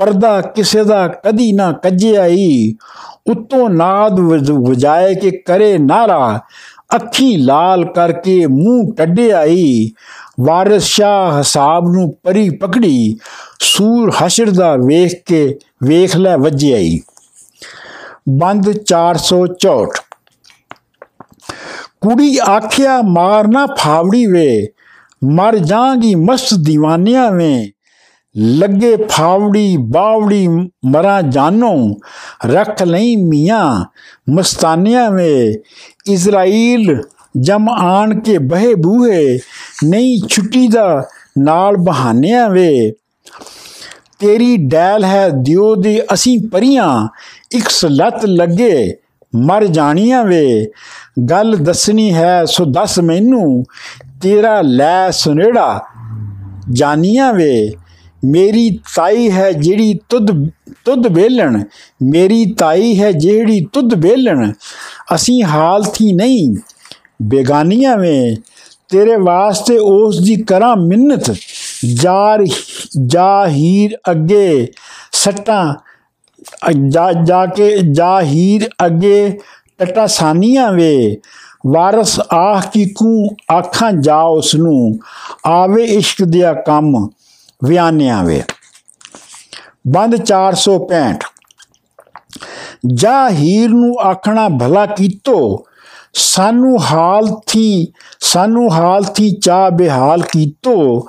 ਪਰਦਾ ਕਿਸੇ ਦਾ ਕਦੀ ਨਾ ਕੱਜੇ ਆਈ ਉਤੋਂ ਨਾਦ ਵਜਾਏ ਕੇ ਕਰੇ ਨਾਰਾ, ਅੱਖੀ ਲਾਲ ਕਰਕੇ ਮੂੰਹ ਟੱਡੇ ਆਈ ਵਾਰਿਸ ਸ਼ਾਹ ਹਸਾਬ ਨੂੰ ਪਰੀ ਪਕੜੀ, ਸੂਰ ਹਸ਼ਰ ਦਾ ਵੇਖ ਕੇ ਵੇਖ ਲੈ ਵੱਜਿਆਈ। ਬੰਦ 464 ਕੁੜੀ ਆਖਿਆ, ਮਾਰਨਾ ਫਾਵੜੀ ਵੇ, ਮਰ ਜਾਗੀ ਮਸਤ دیਵਾਨਿਆਂ ਵੇ ਲੱਗੇ ਫਾਵੜੀ ਬਾਵੜੀ ਮਰਾ ਜਾਨੋ, ਰੱਖ ਲਈ ਮੀਆਂ, ਮਸਤਾਨਿਆਂ ਵੇ। ਇਜ਼ਰਾਈਲ ਜਮ ਆਣ ਕੇ ਬਹਿ ਬੂਹੇ, ਨਹੀਂ ਛੁੱਟੀ ਦਾ ਨਾਲ ਬਹਾਨਿਆਂ ਵੇ। ਤੇਰੀ ਡੈਲ ਹੈ ਦਿਓ ਦੀ ਅਸੀਂ ਪਰੀਆਂ, ਇੱਕ ਸਲਤ ਲੱਗੇ ਮਰ ਜਾਣੀਆਂ ਵੇ। ਗੱਲ ਦੱਸਣੀ ਹੈ ਸੋ ਦੱਸ ਮੈਨੂੰ, ਤੇਰਾ ਲੈ ਸੁਨੇੜਾ ਜਾਨੀਆਂ ਵੇ। ਮੇਰੀ ਤਾਈ ਹੈ ਜਿਹੜੀ ਤੁਧ ਤੁਧ ਵੇਲਣ। ਮੇਰੀ ਤਾਈ ਹੈ ਜਿਹੜੀ ਤੁਧ ਵੇਲਣ। ਅਸੀਂ ਹਾਲਤੀ ਨਹੀਂ। ਬੇਗਾਨੀਆਂ ਵੇ। ਤੇਰੇ ਵਾਸਤੇ ਉਸ ਦੀ ਕਰਾਂ ਮਿੰਨਤ। ਜਾਰ ਜਾਹੀਰ ਅੱਗੇ ਸੱਟਾਂ, ਜਾ ਜਾ ਕੇ ਜਾਹੀਰ ਅੱਗੇ ਟਟਾ ਸਾਨੀਆਂ ਵੇ। ਵਾਰਸ ਆਹ ਕੀ ਕੂ, ਆਖਾਂ ਜਾ ਉਸ ਨੂੰ ਆਵੇ ਇਸ਼ਕ ਦਿਆ ਕੰਮ। ਵਿਆਨਿਆਂ ਵੇ। ਬੰਦ 465 ਜਾਹੀਰ ਨੂੰ ਆਖਣਾ ਭਲਾ ਕੀਤੋ, ਸਾਨੂੰ ਹਾਲ ਥੀ, ਸਾਨੂੰ ਹਾਲ ਥੀ ਚਾ ਬਿਹਾਲ ਕੀਤੋ।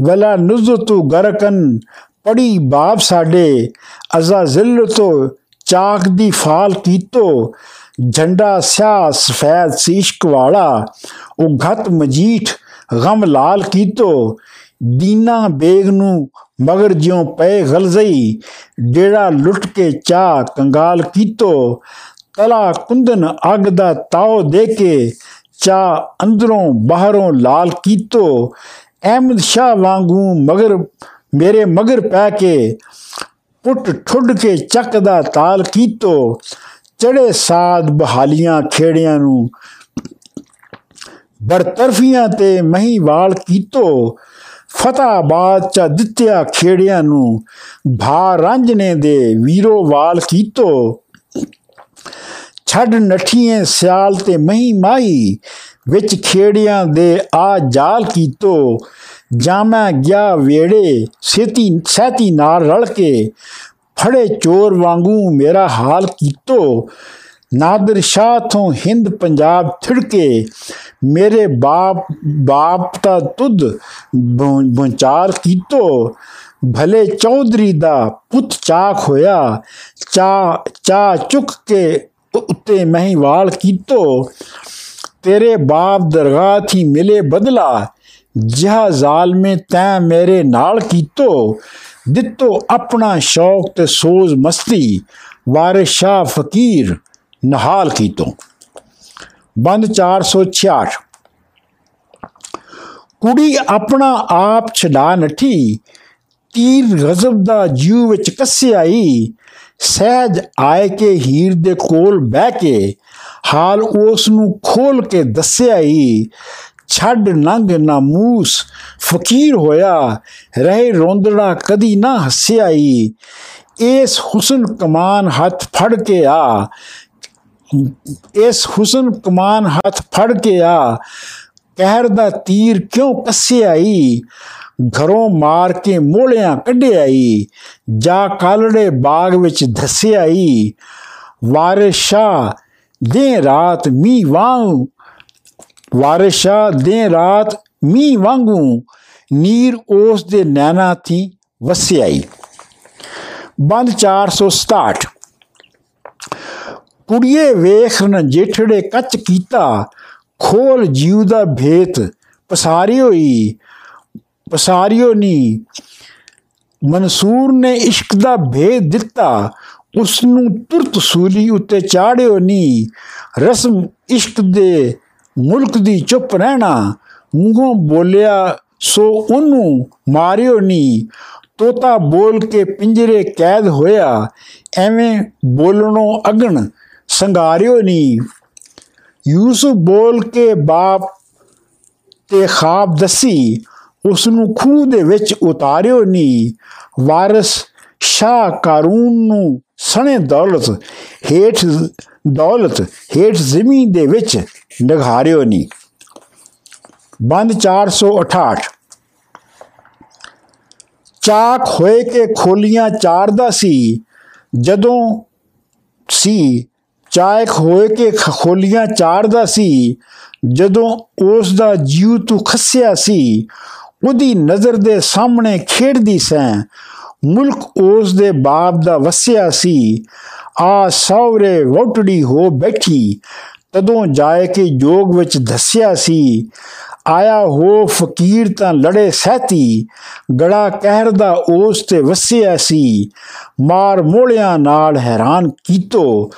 ਵਲਾ ਨੁਜ਼ਤੂ ਗਰਕਨ, ਪੜੀ ਬਾਪ ਸਾਡੇ, ਅਜ਼ਾ ਜ਼ਿਲ ਜ਼ਿਲਤੋ ਚਾਕ ਦੀ ਫਾਲ ਕੀਤੋ। ਝੰਡਾ ਸਿਆ ਸਫੈਦ ਸੀਸ਼ਕ ਵਾਲਾ, ਉਹ ਘਤ ਮਜੀਠ ਗਮ ਲਾਲ ਕੀਤੋ। ਦੀਨਾ ਬੇਗ ਨੂੰ ਮਗਰ ਜਿਉ ਪਏ ਗਲਜ਼ਈ ਡੇੜਾ ਲੁੱਟ ਕੇ ਚਾ ਕੰਗਾਲ ਕੀਤੋ। ਤਲਾ ਕੁੰਦਨ ਅਗ ਦਾ ਤਾਉ ਦੇ ਕੇ ਚਾ ਅੰਦਰੋਂ ਬਾਹਰੋਂ ਲਾਲ ਕੀਤੋ। ਅਹਿਮਦ ਸ਼ਾਹ ਵਾਂਗੂ ਮਗਰ, ਮੇਰੇ ਮਗਰ ਪੈ ਕੇ ਪੁੱਟ ਠੁੱਡ ਕੇ ਚੱਕ ਦਾ ਤਾਲ ਕੀਤੋ। ਚੜੇ ਸਾਧ ਬਹਾਲੀਆਂ ਖੇੜਿਆਂ ਨੂੰ ਬਰਤਰਫੀਆਂ ਤੇ ਮਹੀਵਾਲ ਕੀਤੋ। ਫਤਾਬਾਦ ਚ ਦਿੱਤਿਆ ਖੇੜਿਆਂ ਨੂੰ ਭਾ ਰਾਂਝਣੇ ਦੇ ਵੀਰੋ ਵਾਲ ਕੀਤੋ। ਛੱਡ ਨਠੀਏ ਸਿਆਲ ਤੇ ਮਹੀ ਮਾਈ ਵਿੱਚ ਖੇੜਿਆਂ ਦੇ ਆ ਜਾਲ ਕੀਤੋ। ਜਾਮਾ ਗਿਆ ਵੇੜੇ ਸੇਤੀ ਸਹਿਤੀ ਨਾਲ ਰਲ ਕੇ, ਫੜੇ ਚੋਰ ਵਾਂਗੂ ਮੇਰਾ ਹਾਲ ਕੀਤੋ। ਨਾਦਰ ਸ਼ਾਹ ਤੋਂ ਹਿੰਦ ਪੰਜਾਬ ਥਿੜਕੇ ਮੇਰੇ ਬਾਪ ਬਾਪ ਦਾ ਤੁਧ ਬੰਚਾਰ ਕੀਤੋ ਭਲੇ ਚੌਧਰੀ ਦਾ ਪੁੱਤ ਚਾਕ ਹੋਇਆ ਚਾ ਚਾ ਚੁੱਕ ਕੇ ਉੱਤੇ ਮਹੀਵਾਲ ਕੀਤੋ ਤੇਰੇ ਬਾਪ ਦਰਗਾਹ ਥੀ ਮਿਲੇ ਬਦਲਾ ਜਿਹਾ ਜ਼ਾਲਮੇ ਤੈ ਮੇਰੇ ਨਾਲ ਕੀਤੋ ਦਿੱਤੋ ਆਪਣਾ ਸ਼ੌਕ ਤੇ ਸੋਜ਼ ਮਸਤੀ ਵਾਰਿਸ ਸ਼ਾਹ ਫਕੀਰ ਨਹਾਲ ਕੀਤੋ। ਬੰਦ 466 ਕੁੜੀ ਆਪਣਾ ਆਪ ਛਡਾ ਨਠੀ, ਤੀਰ ਗਜ਼ਬ ਦਾ ਜੀਵ ਵਿੱਚ ਕੱਸਿਆਈ, ਸਹਿਜ ਆਏ ਕੇ ਹੀਰ ਦੇ ਕੋਲ ਬਹਿ ਕੇ, ਹਾਲ ਉਸ ਨੂੰ ਖੋਲ ਕੇ ਦੱਸਿਆਈ, ਛੱਡ ਨੰਗ ਨਾਮੂਸ ਫਕੀਰ ਹੋਇਆ, ਰਹੇ ਰੋਂਦੜਾ ਕਦੀ ਨਾ ਹੱਸਿਆਈ, ਇਸ ਹੁਸਨ ਕਮਾਨ ਹੱਥ ਫੜ ਕੇ ਆ ਇਸ ਹੁਸਨ ਕਮਾਨ ਹੱਥ ਫੜ ਕੇ ਆ। ਕਹਿਰ ਦਾ ਤੀਰ ਕਿਉਂ ਕੱਸਿਆਈ ਘਰੋਂ ਮਾਰ ਕੇ ਮੋਲਿਆਂ ਕੱਢਿਆਈ ਜਾ ਕਾਲੜੇ ਬਾਗ ਵਿੱਚ ਧਸਿਆਈ ਵਾਰਿਸ਼ਾ ਦੇ ਰਾਤ ਮੀ ਵਾਂਗ। ਵਾਰਿਸ਼ਾ ਦੇ ਰਾਤ ਮੀ ਵਾਂਗੂ। ਨੀਰ ਉਸ ਦੇ ਨੈਣਾ ਥੀ ਵਸਿਆਈ ਬੰਦ 467 ਕੁੜੀਏ ਵੇਖ ਨ ਜੇਠੜੇ ਕੱਚ ਕੀਤਾ, ਖੋਲ ਜੀਵ ਦਾ ਭੇਤ ਪਸਾਰੀ ਹੋਈ ਪਸਾਰਿਓ ਨੀ। ਮਨਸੂਰ ਨੇ ਇਸ਼ਕ ਦਾ ਭੇਦ ਦਿੱਤਾ ਉਸ ਨੂੰ ਤੁਰਤ ਸੂਲੀ ਉੱਤੇ ਚਾੜਿਓ ਨੀ। ਰਸਮ ਇਸ਼ਕ ਦੇ ਮੁਲਕ ਦੀ ਚੁੱਪ ਰਹਿਣਾ, ਮੂੰਹੋਂ ਬੋਲਿਆ ਸੋ ਉਹਨੂੰ ਮਾਰਿਓ ਨੀ। ਤੋਤਾ ਬੋਲ ਕੇ ਪਿੰਜਰੇ ਕੈਦ ਹੋਇਆ, ਐਵੇਂ ਬੋਲਣੋਂ ਅਗਣ ਸੰਗਾਰਿਓ ਨੀ। ਯੂਸਫ ਬੋਲ ਕੇ ਬਾਪ ਤੇ ਖਾਬ ਦਸੀ ਉਸ ਨੂੰ ਖੂਹ ਦੇ ਵਿੱਚ ਉਤਾਰਿਓ ਨੀ। ਵਾਰਿਸ ਸ਼ਾਹ ਕਾਰੂਨ ਨੂੰ ਸਣੇ ਦੌਲਤ, ਹੇਠ ਦੌਲਤ, ਹੇਠ ਜ਼ਮੀਨ ਦੇ ਵਿੱਚ ਨਗਾਰਿਓ ਨੀ। ਬੰਦ 468 ਚਾਕ ਹੋਏ ਕੇ ਖੋਲੀਆਂ ਚਾਰਦਾ ਸੀ, ਜਦੋਂ ਸੀ ਚਾਕ ਹੋਏ ਕੇ ਖੋਲੀਆਂ ਚਾੜਦਾ ਸੀ। ਜਦੋਂ ਉਸ ਦਾ ਜੀਵ ਤੂੰ ਖੱਸਿਆ ਸੀ, ਉਹਦੀ ਨਜ਼ਰ ਦੇ ਸਾਹਮਣੇ ਖੇਡਦੀ ਸੈਂ। ਮੁਲਕ ਉਸ ਦੇ ਬਾਪ ਦਾ ਵਸਿਆ ਸੀ। ਆ ਸੌਰੇ ਵੋਟੜੀ ਹੋ ਬੈਠੀ। ਤਦੋਂ ਜਾਏ ਕੇ ਜੋਗ ਵਿੱਚ ਦੱਸਿਆ ਸੀ। ਆਇਆ ਹੋ ਫਕੀਰ ਤਾਂ ਲੜੇ ਸਹਤੀ। ਗੜਾ ਕਹਿਰ ਦਾ ਉਸ ਤੇ ਵਸਿਆ ਸੀ। ਮਾਰ ਮੋਲਿਆਂ ਨਾਲ ਹੈਰਾਨ ਕੀਤੋ।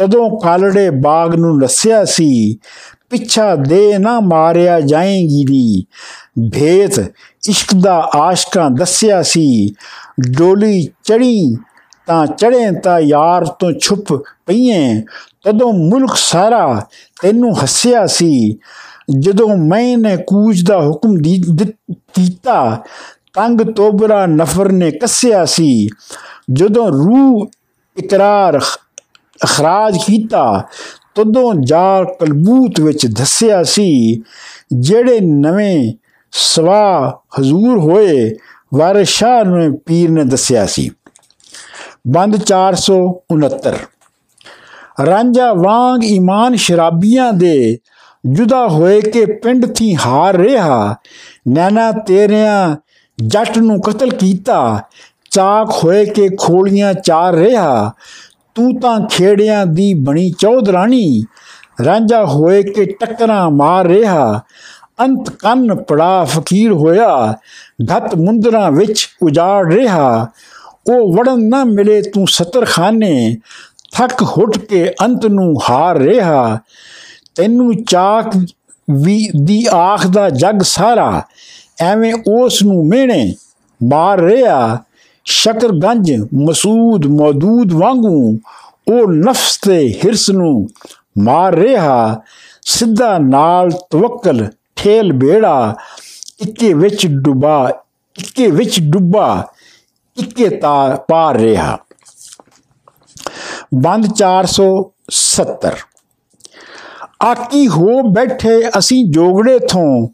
ਤਦੋਂ ਕਾਲੜੇ ਬਾਗ ਨੂੰ ਨਸਿਆ ਸੀ, ਪਿੱਛਾ ਦੇ ਨਾ ਮਾਰਿਆ ਜਾਏਗੀ ਦੀ ਭੇਤ ਇਸ਼ਕ ਦਾ ਆਸ਼ਕਾਂ ਦੱਸਿਆ ਸੀ, ਡੋਲੀ ਚੜੀ ਤਾਂ ਚੜੇ ਤਾਂ ਯਾਰ ਤੋਂ ਛੁਪ ਪਈਏ। ਤਦੋਂ ਮੁਲਕ ਸਾਰਾ ਤੈਨੂੰ ਹੱਸਿਆ ਸੀ, ਜਦੋਂ ਮੈਂ ਨੇ ਕੂਜ ਦਾ ਹੁਕਮ ਦਿੱਤਾ, ਤੰਗ ਤੋਬਰਾ ਨਫਰ ਨੇ ਕੱਸਿਆ ਸੀ। ਜਦੋਂ ਰੂਹ ਇਕਰਾਰ ਅਖਰਾਜ ਕੀਤਾ, ਤਦੋਂ ਜਾ ਕਲਬੂਤ ਵਿੱਚ ਦੱਸਿਆ ਸੀ, ਜਿਹੜੇ ਨਵੇਂ ਸਵਾ ਹਜ਼ੂਰ ਹੋਏ, ਵਾਰਿਸ ਸ਼ਾਹ ਨੂੰ ਪੀਰ ਨੇ ਦੱਸਿਆ ਸੀ। ਬੰਦ 469 ਰਾਂਝਾ ਵਾਂਗ ਈਮਾਨ ਸ਼ਰਾਬੀਆਂ ਦੇ ਜੁਦਾ ਹੋਏ ਕੇ ਪਿੰਡ ਥੀ ਹਾਰ ਰਿਹਾ, ਨੈਣਾ ਤੇਰਿਆਂ ਜੱਟ ਨੂੰ ਕਤਲ ਕੀਤਾ, ਚਾਕ ਹੋਏ ਕੇ ਖੋਲੀਆਂ ਚਾਰ ਰਿਹਾ ਤੂੰ ਤਾਂ ਖੇੜਿਆਂ ਦੀ ਬਣੀ ਚੌਧਰਾਣੀ। ਰਾਂਝਾ ਹੋਏ ਕਿ ਟੱਕਰਾਂ ਮਾਰ ਰਿਹਾ। ਅੰਤ ਕੰਨ ਪੜਾ ਫਕੀਰ ਹੋਇਆ। ਘਤ ਮੁੰਦਰਾਂ ਵਿੱਚ ਉਜਾੜ ਰਿਹਾ। ਉਹ ਵੜਨ ਨਾ ਮਿਲੇ ਤੂੰ ਸਤਰਖਾਨੇ। ਥੱਕ ਹੁੱਟ ਕੇ ਅੰਤ ਨੂੰ ਹਾਰ ਰਿਹਾ। ਤੈਨੂੰ ਚਾਕ ਵੀ ਦੀ ਆਖ ਦਾ ਜਗ ਸਾਰਾ। ਐਵੇਂ ਉਸ ਨੂੰ ਮਿਹਣੇ ਮਾਰ ਰਿਹਾ। ਸ਼ਕਰਗੰਜ, ਮਸੂਦ, ਮੌਦੂਦ ਵਾਂਗੂ ਉਹ ਨਫਸ ਤੇ ਹਿਰਸ ਨੂੰ ਮਾਰ ਰਿਹਾ, ਸਿੱਧਾ ਨਾਲ ਤਵੱਕਲ, ਠੇਲ ਬੇੜਾ, ਇੱਕੇ ਵਿੱਚ ਡੁੱਬਾ, ਇੱਕੇ ਵਿੱਚ ਡੁੱਬਾ, ਇੱਕੇ ਤਾ ਪਾਰ ਰਿਹਾ। ਬੰਦ 470 ਆਕੀ ਹੋ ਬੈਠੇ ਅਸੀਂ ਜੋਗੜੇ ਥੋਂ,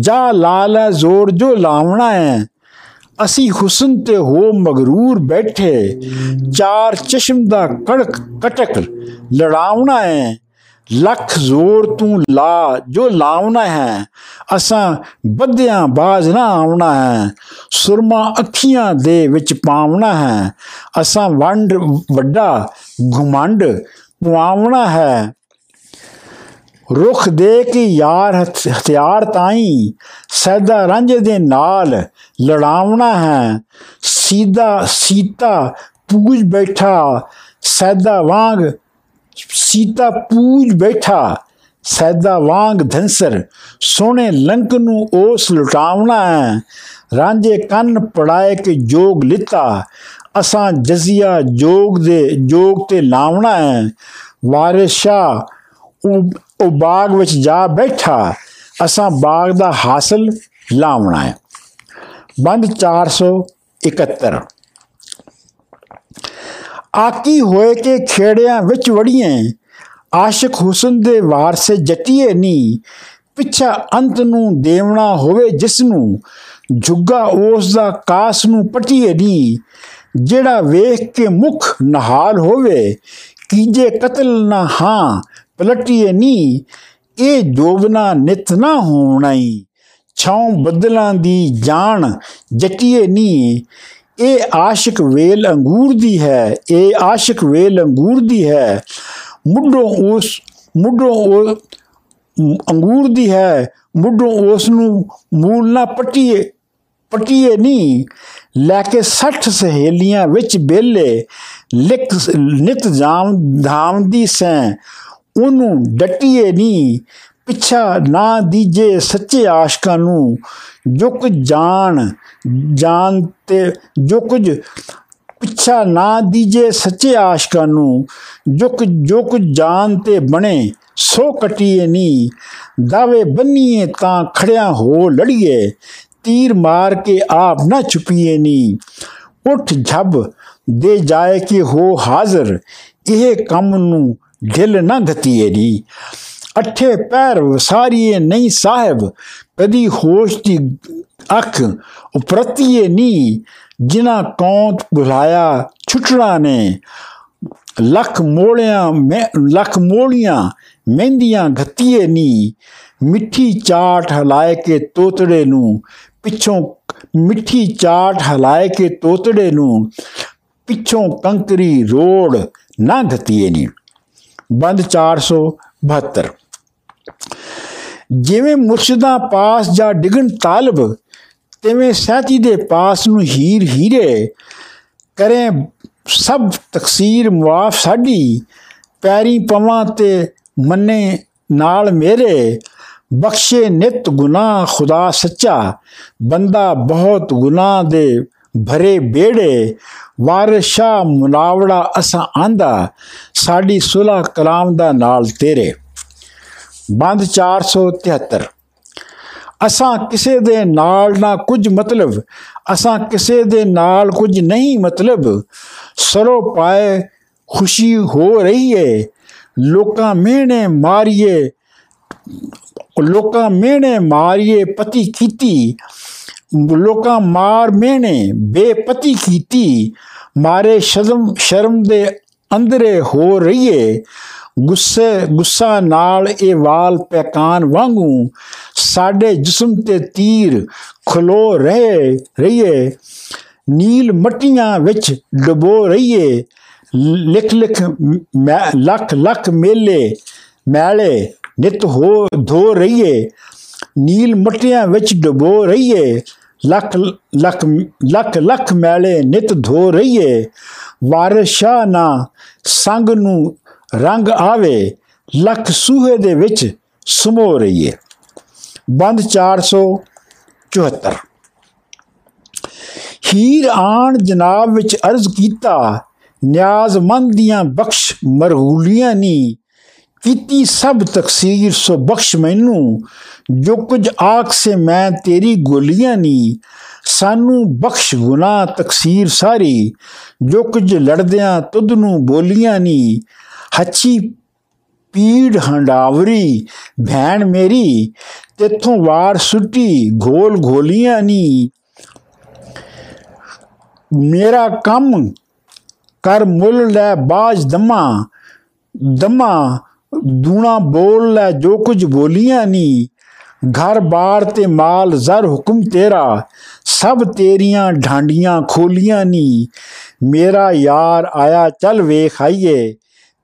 ਜਾ ਲਾਲ ਜ਼ੋਰ ਜੋ ਲਾਵਣਾ ਹੈ ਅਸੀਂ ਹੁਸਨ ਤੇ ਹੋ ਮਗਰੂਰ ਬੈਠੇ, ਚਾਰ ਚਸ਼ਮ ਦਾ ਕੜਕ ਕਟਕ ਲੜਾਉਣਾ ਹੈ। ਲੱਖ ਜ਼ੋਰ ਤੂੰ ਲਾ, ਜੋ ਲਾਉਣਾ ਹੈ, ਅਸਾਂ ਬੱਧਿਆਂ ਬਾਜ਼ ਨਾ ਆਉਣਾ ਹੈ। ਸੁਰਮਾ ਅੱਖੀਆਂ ਦੇ ਵਿੱਚ ਪਾਉਣਾ ਹੈ, ਅਸਾਂ ਵੰਡ ਵੱਡਾ ਘੁਮੰਡ ਪਵਾਉਣਾ ਹੈ। ਰੁਖ ਦੇ ਕੇ ਯਾਰ ਹਥਿਆਰ ਤਾਈ ਸੈਦਾ ਰੰਜ ਦੇ ਨਾਲ ਲੜਾਉਣਾ ਹੈ। ਸੀਦਾ, ਸੀਤਾ ਪੂਜ ਬੈਠਾ, ਸੈਦਾ ਵਾਂਗ ਸੀਤਾ ਪੂਜ ਬੈਠਾ, ਸੈਦਾ ਵਾਂਗ ਧੰਸਰ ਸੋਹਣੇ ਲੰਕ ਨੂੰ ਉਸ ਲੁਟਾਉਣਾ ਹੈ। ਰਾਂਝੇ ਕੰਨ ਪੜਾਏ ਕੇ ਜੋਗ ਲਿੱਤਾ, ਅਸਾਂ ਜਜ਼ੀਆ ਜੋਗ ਦੇ, ਜੋਗ ਤੇ ਲਾਉਣਾ ਹੈ। ਵਾਰਿਸ ਸ਼ਾ ਉਹ ਬਾਗ ਵਿੱਚ ਜਾ ਬੈਠਾ, ਅਸਾਂ ਬਾਗ ਦਾ ਹਾਸਲ ਲਾਉਣਾ ਹੈ ਬੰਦ 471 ਆਕੀ ਹੋਏ ਕੇ ਖੇੜਿਆਂ ਵਿੱਚ ਵੜੀਆਂ ਆਸ਼ਿਕ ਹੁਸਨ ਦੇ ਵਾਰਸੇ ਜੱਟੀਏ ਨਹੀਂ ਪਿੱਛਾ ਅੰਤ ਨੂੰ ਦੇਵਣਾ ਹੋਵੇ ਜਿਸ ਨੂੰ ਝੁੱਗਾ ਉਸ ਦਾ ਕਾਸ ਨੂੰ ਪਟੀਏ ਨਹੀਂ ਜਿਹੜਾ ਵੇਖ ਕੇ ਮੁਖ ਨਹਾਲ ਹੋਵੇ, ਕੀਜੇ ਕਤਲ ਨਾ ਹਾਂ ਪਲਟੀਏ ਨਹੀਂ ਇਹ ਜੋਬਨਾ ਨਿਤ ਨਾ ਹੋਣਾਈ ਛਾਉ ਬਦਲਾਂ ਦੀ ਜਾਣ ਜਟੀਏ ਨਹੀਂ ਇਹ ਆਸ਼ਿਕ ਵੇਲ ਅੰਗੂਰ ਦੀ ਹੈ। ਇਹ ਆਸ਼ਿਕ ਵੇਲ ਅੰਗੂਰ ਦੀ ਹੈ। ਮੁੱਢੋਂ ਉਸ, ਮੁੱਢੋਂ ਉਹ ਅੰਗੂਰ ਦੀ ਹੈ। ਮੁੱਢੋਂ ਉਸ ਨੂੰ ਮੂਲ ਨਾ ਪਟੀਏ ਪਟੀਏ ਨਹੀਂ ਲੈ ਕੇ 60 ਸਹੇਲੀਆਂ ਵਿੱਚ ਬੇਲੇ ਲਿਖ, ਨਿਤ ਜਾਮ, ਧਾਮ ਦੀ ਸੈਂ। ਉਹਨੂੰ ਡਟੀਏ ਨਹੀਂ। ਪਿੱਛਾ ਨਾ ਦੀਜੇ ਸੱਚੇ ਆਸ਼ਕਾਂ ਨੂੰ। ਜੋ ਕੁਝ ਜਾਣ ਜਾਣ ਤੇ ਜੋ ਕੁਝ ਪਿੱਛਾ ਨਾ ਦੀਜੇ ਸੱਚੇ ਆਸ਼ਕਾਂ ਨੂੰ। ਜੋ ਜੋ ਕੁ ਜਾਨ ਤੇ ਬਣੇ, ਸੋ ਕਟੀਏ ਨੀ ਦਾਵੇ ਬੰਨੀਏ ਤਾਂ ਖੜਿਆ ਹੋ ਲੜੀਏ। ਤੀਰ ਮਾਰ ਕੇ ਆਪ ਨਾ ਛੁਪੀਏ ਨੀ ਉੱਠ ਝਬ, ਦੇ ਜਾਏ ਕਿ ਹੋ ਹਾਜ਼ਰ। ਇਹ ਕੰਮ ਨੂੰ ਢਿਲ ਨਾ ਘਤੀਏ ਦੀ ਅੱਠੇ ਪੈਰ ਵਸਾਰੀਏ ਨਹੀਂ ਸਾਹਿਬ। ਕਦੀ ਹੋਸ਼ ਦੀ ਅੱਖ ਉਪਰਤੀਏ ਨੀ। ਜਿਨਾ ਕੌਂਤ ਬੁਲਾਇਆ ਛੁਟਣਾ ਨੇ। ਲੱਖ ਮੋੜਿਆਂ ਮੈਂ, ਲੱਖ ਮੋੜੀਆਂ ਮਹਿੰਦੀਆਂ ਘਤੀਏ ਨੀ। ਮਿੱਠੀ ਚਾਟ ਹਲਾਏ ਕੇ ਤੋਤੜੇ ਨੂੰ। ਪਿੱਛੋਂ ਮਿੱਠੀ ਚਾਟ ਹਲਾਏ ਕੇ ਤੋਤੜੇ ਨੂੰ। ਪਿੱਛੋਂ ਕੰਕਰੀ ਰੋੜ ਨਾ ਘਤੀਏ ਨੀ। ਬੰਦ 472 ਜਿਵੇਂ ਮੁਰਸ਼ਿਦਾਂ ਪਾਸ ਜਾਂ ਡਿਗਣ ਤਾਲਬ, ਤਿਵੇਂ ਸਹਿਤੀ ਦੇ ਪਾਸ ਨੂੰ ਹੀਰ ਹੀਰੇ, ਕਰੇ ਸਭ ਤਕਸੀਰ ਮੁਆਫ ਸਾਡੀ, ਪੈਰੀ ਪਵਾਂ ਤੇ ਮੰਨੇ ਨਾਲ ਮੇਰੇ, ਬਖਸ਼ੇ ਨਿਤ ਗੁਨਾਹ ਖੁਦਾ ਸੱਚਾ, ਬੰਦਾ ਬਹੁਤ ਗੁਨਾਹ ਦੇ ਭਰੇ ਬੇੜੇ ਵਾਰਸ਼ਾ ਮੁਨਾਵੜਾ ਅਸਾਂ ਆਂਦਾ ਸਾਡੀ ਸੁਲਾ ਕਲਾਮ ਦਾ ਨਾਲ ਤੇਰੇ ਬੰਦ 473 ਅਸਾਂ ਕਿਸੇ ਦੇ ਨਾਲ ਨਾ ਕੁਝ ਮਤਲਬ ਅਸਾਂ ਕਿਸੇ ਦੇ ਨਾਲ ਕੁਝ ਨਹੀਂ ਮਤਲਬ ਸਰੋ ਪਾਏ ਖੁਸ਼ੀ ਹੋ ਰਹੀ ਏ ਲੋਕਾਂ ਮਿਹਣੇ ਮਾਰੀਏ ਲੋਕਾਂ ਮਿਹਣੇ ਮਾਰੀਏ ਪਤੀ ਕੀਤੀ ਲੋਕਾਂ ਮਾਰ ਮਿਹਣੇ ਬੇਪਤੀ ਕੀਤੀ ਮਾਰੇ ਸ਼ਰਮ ਸ਼ਰਮ ਦੇ ਅੰਦਰੇ ਹੋ ਰਹੀਏ। ਗੁੱਸੇ, ਗੁੱਸਾ ਨਾਲ ਇਹ ਵਾਲ ਪੈਕਾਨ ਵਾਂਗੂ ਸਾਡੇ ਜਿਸਮ ਤੇ ਤੀਰ ਖਲੋ ਰਹੇ, ਰਹੀਏ। ਨੀਲ ਮਟੀਆਂ ਵਿੱਚ ਡਬੋ ਰਹੀਏ। ਲਿਖ ਲਿਖ ਲੱਖ ਲੱਖ ਮੇਲੇ, ਮੈਲੇ ਨਿਤ ਹੋ, ਧੋ ਰਹੀਏ। ਨੀਲ ਮਟੀਆਂ ਵਿੱਚ ਡਬੋ ਰਹੀਏ। ਲੱਖ ਲੱਖ ਲੱਖ ਲੱਖ ਮੈਲੇ ਨਿਤ ਧੋ ਰਹੀਏ। ਵਾਰਸ਼ਾ ਨਾ ਸੰਗ ਨੂੰ ਰੰਗ ਆਵੇ, ਲੱਖ ਸੂਹੇ ਦੇ ਵਿੱਚ ਸਮੋ ਰਹੀਏ। ਬੰਦ 474 ਹੀਰ ਆਣ ਜਨਾਬ ਵਿੱਚ ਅਰਜ਼ ਕੀਤਾ ਨਿਆਜ਼ਮੰਦ ਦੀਆਂ ਬਖਸ਼ ਮਰਹੂਲੀਆਂ ਨੀ। ਕੀਤੀ ਸਭ ਤਕਸੀਰ, ਸੋ ਬਖਸ਼ ਮੈਨੂੰ। ਜੋ ਕੁਝ ਆਖ ਸੇ ਮੈਂ ਤੇਰੀ ਗੋਲੀਆਂ ਨੀ। ਸਾਨੂੰ ਬਖਸ਼ ਗੁਨਾਹ, ਤਕਸੀਰ ਸਾਰੀ। ਜੋ ਕੁਝ ਲੜਦਿਆਂ ਤੁਧ ਨੂੰ ਬੋਲੀਆਂ ਨੀ। ਹੱਚੀ ਪੀੜ ਹੰਡਾਵਰੀ, ਭੈਣ ਮੇਰੀ, ਤੇਥੋਂ ਵਾਰ ਸੁੱਟੀ ਘੋਲ ਘੋਲੀਆਂ ਨੀ। ਮੇਰਾ ਕੰਮ ਕਰ ਮੁੱਲ ਲੈ ਬਾਜ ਦਮਾ ਦਮਾ ਦੂਣਾ ਬੋਲ ਲੈ ਜੋ ਕੁਝ ਬੋਲੀਆਂ ਨੀ ਘਰ ਬਾਰ ਤੇ ਮਾਲ ਜ਼ਰ ਹੁਕਮ ਤੇਰਾ ਸਭ ਤੇਰੀਆਂ ਢਾਂਡੀਆਂ ਖੋਲੀਆਂ ਨੀ ਮੇਰਾ ਯਾਰ ਆਇਆ ਚੱਲ ਵੇਖ ਆਈਏ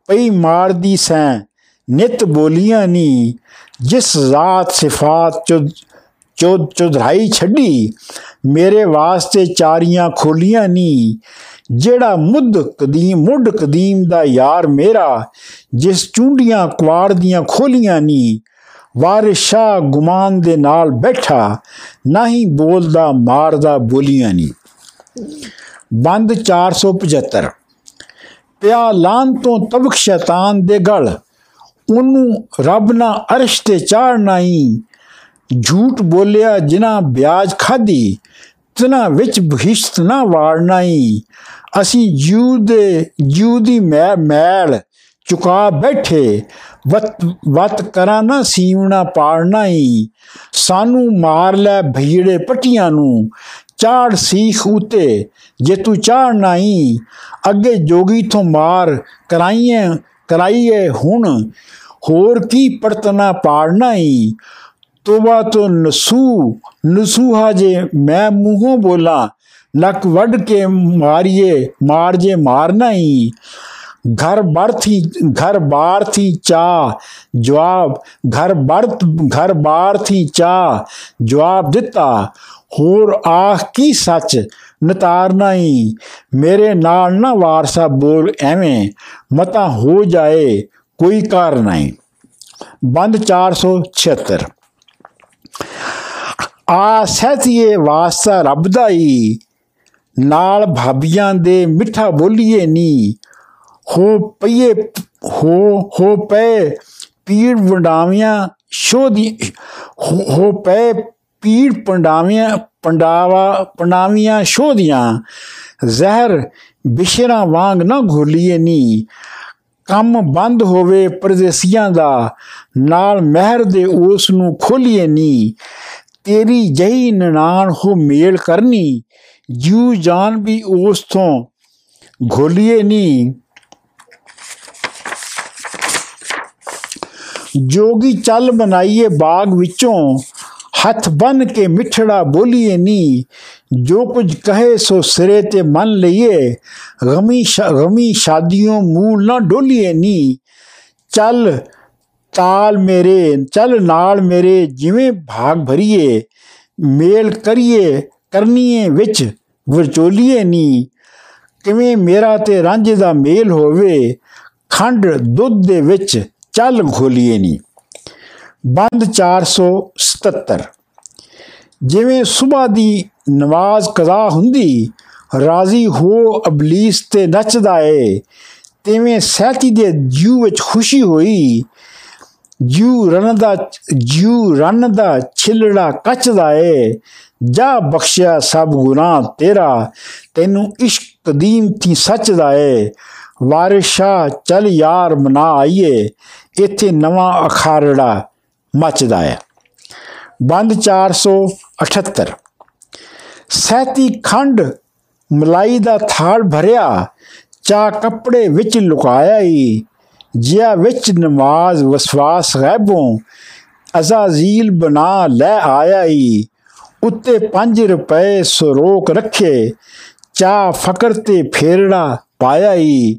ਪਈ ਮਾਰਦੀ ਸੈਂ ਨਿਤ ਬੋਲੀਆਂ ਨੀ ਜਿਸ ਜ਼ਾਤ ਸਿਫਾਤ ਚੋ ਚੁਧਰਾਈ ਛੱਡੀ ਮੇਰੇ ਵਾਸਤੇ ਚਾਰੀਆਂ ਖੋਲੀਆਂ ਨੀ ਜਿਹੜਾ ਮੁੱਦ ਕਦੀਮ, ਮੁੱਢ ਕਦੀਮ ਦਾ ਯਾਰ ਮੇਰਾ, ਜਿਸ ਚੁੰਡੀਆਂ ਕੁਆੜ ਦੀਆਂ ਖੋਲੀਆਂ ਨੀ, ਵਾਰਿਸ਼ਾ ਗੁਮਾਨ ਦੇ ਨਾਲ ਬੈਠਾ ਨਹੀਂ ਬੋਲਦਾ, ਮਾਰਦਾ ਬੋਲੀਆਂ ਨੀ। ਬੰਦ 475 ਪਿਆ ਲਾਂ ਤੋਂ ਤਬਕ ਸ਼ੈਤਾਨ ਦੇ ਗਲ, ਉਹਨੂੰ ਰੱਬ ਨਾ ਅਰਸ਼ ਤੇ ਚਾੜਨਾ ਹੀ ਝੂਠ ਬੋਲਿਆ ਜਿਨਾ ਵਿਆਜ ਖਾਦੀ ਤਨਾ ਵਿੱਚ ਬਹਿਸ਼ਤ ਨਾ ਵਾੜਨਾ ਹੀ ਅਸੀਂ ਜੂ ਦੇ ਜੂ ਦੀ ਮੈ, ਮੈਲ ਚੁਕਾ ਬੈਠੇ। ਵਤ ਵਤ ਕਰਾਂ ਨਾ ਸੀਵਣਾ ਪਾੜਨਾ ਹੀ ਸਾਨੂੰ ਮਾਰ ਲੈ ਭਈੜੇ ਪਟੀਆਂ ਨੂੰ। ਚਾੜ ਸੀਖ ਉਤੇ ਜੇ ਤੂੰ ਚਾੜਨਾ ਹੀ ਅੱਗੇ ਜੋਗੀ ਤੋਂ ਮਾਰ ਕਰਾਈਏ ਕਰਾਈਏ ਹੁਣ। ਹੋਰ ਕੀ ਪਰਤਨਾ ਪਾੜਨਾ ਹੀ ਤੋਬਾ ਤੋਂ ਨਸੂ ਨਸੂਹਾ ਜੇ ਮੈਂ ਮੂੰਹੋਂ ਬੋਲਾਂ ਲੱਕ ਵੱਢ ਕੇ ਮਾਰੀਏ ਮਾਰ ਜੇ ਮਾਰਨਾ ਹੀ घर बार थी घर बार थी चा जवाब घर बार घर बार थी चा जवाब ਦਿੱਤਾ ਹੋਰ ਆਖ ਕੀ ਸੱਚ ਨਤਾਰਨਾ ਹੀ ਮੇਰੇ ਨਾਲ ਨਾ ਵਾਰਸਾ ਬੋਲ ਐਵੇਂ ਮਤਾ ਹੋ ਜਾਏ ਕੋਈ ਕਾਰ ਨਹੀਂ ਬੰਦ 476 ਆ ਸਹਤੀਏ ਵਾਸਤਾ ਰੱਬ ਦਾ ਹੀ ਨਾਲ ਭਾਬੀਆਂ ਦੇ ਮਿੱਠਾ ਬੋਲੀਏ ਨੀ। ਹੋ ਪਈਏ, ਹੋ ਹੋ ਪਏ ਪੀੜ ਵੰਡਾਵੀਆਂ ਸ਼ੋਦੀ ਹੋ ਪਏ ਪੀੜ ਪੰਡਾਵੀਆਂ, ਪੰਡਾਵਾ, ਪੰਡਾਵੀਆਂ ਸ਼ੋਦੀਆਂ ਜ਼ਹਿਰ ਬਿਸ਼ਰਾ ਵਾਂਗ ਨਾ ਘੋਲੀਏ ਨੀ। ਕੰਮ ਬੰਦ ਹੋਵੇ ਪਰਦੇਸੀਆਂ ਦਾ, ਨਾਲ ਮਹਿਰ ਦੇ ਉਸ ਨੂੰ ਖੋਲੀਏ ਨੀ। ਤੇਰੀ ਜਹੀ ਨਨਾਨ ਹੋ ਮੇਲ ਕਰਨੀ ਜੂ ਜਾਨ ਵੀ ਉਸ ਤੋਂ ਘੋਲੀਏ ਨੀ ਜੋਗੀ ਚੱਲ ਬਣਾਈਏ ਬਾਗ ਵਿੱਚੋਂ ਹੱਥ ਬਨ ਕੇ ਮਿੱਠੜਾ ਬੋਲੀਏ ਨੀ ਜੋ ਕੁਝ ਕਹੇ ਸੋ ਸਿਰੇ ਤੇ ਮੰਨ ਲਈਏ ਗਮੀ ਗਮੀ ਸ਼ਾਦੀਆਂ ਮੂਲ ਨਾ ਡੋਲੀਏ ਨੀ ਚੱਲ ਤਾਲ ਮੇਰੇ, ਚੱਲ ਨਾਲ ਮੇਰੇ, ਜਿਵੇਂ ਭਾਗ ਭਰੀਏ, ਮੇਲ ਕਰੀਏ ਕਰਨੀਏ ਵਿੱਚ ਵਿਚੋਲੀਏ ਨੀ। ਕਿਵੇਂ ਮੇਰਾ ਤੇ ਰਾਂਝੇ ਦਾ ਮੇਲ ਹੋਵੇ, ਖੰਡ ਦੁੱਧ ਦੇ ਵਿੱਚ ਚੱਲ ਘੋਲੀਏ ਨੀ। ਬੰਦ 477 ਜਿਵੇਂ ਸਵੇਰ ਦੀ ਨਮਾਜ਼ ਕਜ਼ਾ ਹੁੰਦੀ, ਰਾਜ਼ੀ ਹੋ ਅਬਲੀਸ ਤੇ ਨੱਚਦਾ ਏ, ਤਿਵੇਂ ਸਹਿਤੀ ਦੇ ਜੂ ਵਿੱਚ ਖੁਸ਼ੀ ਹੋਈ ਜੂ ਰਨ ਦਾ, ਜੂ ਰਨ ਦਾ ਛਿਲੜਾ ਕੱਚਦਾ ਏ। ਜਾ ਬਖਸ਼ਿਆ ਸਭ ਗੁਨਾਹ ਤੇਰਾ, ਤੈਨੂੰ ਇਸ਼ਕ ਕਦੀਮ ਥੀ ਸੱਚ ਦਾ ਏ। ਵਾਰਿਸ਼ਾ ਚਲ ਯਾਰ ਮਨਾ ਆਈਏ, ਇੱਥੇ ਨਵਾਂ ਅਖਾਰੜਾ ਮੱਚਦਾ ਹੈ ਬੰਦ 478 ਸਹਿਤੀ ਖੰਡ ਮਲਾਈ ਦਾ ਥਾਲ ਭਰਿਆ ਚਾ ਕੱਪੜੇ ਵਿੱਚ ਲੁਕਾਇਆ ਹੀ ਜਿਆ ਵਿੱਚ ਨਮਾਜ਼ ਵਸਵਾਸ ਗੈਬੋਂ ਅਜ਼ਾਜ਼ੀਲ ਬਣਾ ਲੈ ਆਇਆ ਈ ਉੱਤੇ 5 ਰੁਪਏ ਸਰੋਕ ਰੱਖੇ ਚਾ ਫਕਰ ਤੇ ਫੇਰੜਾ ਪਾਇਆ ਈ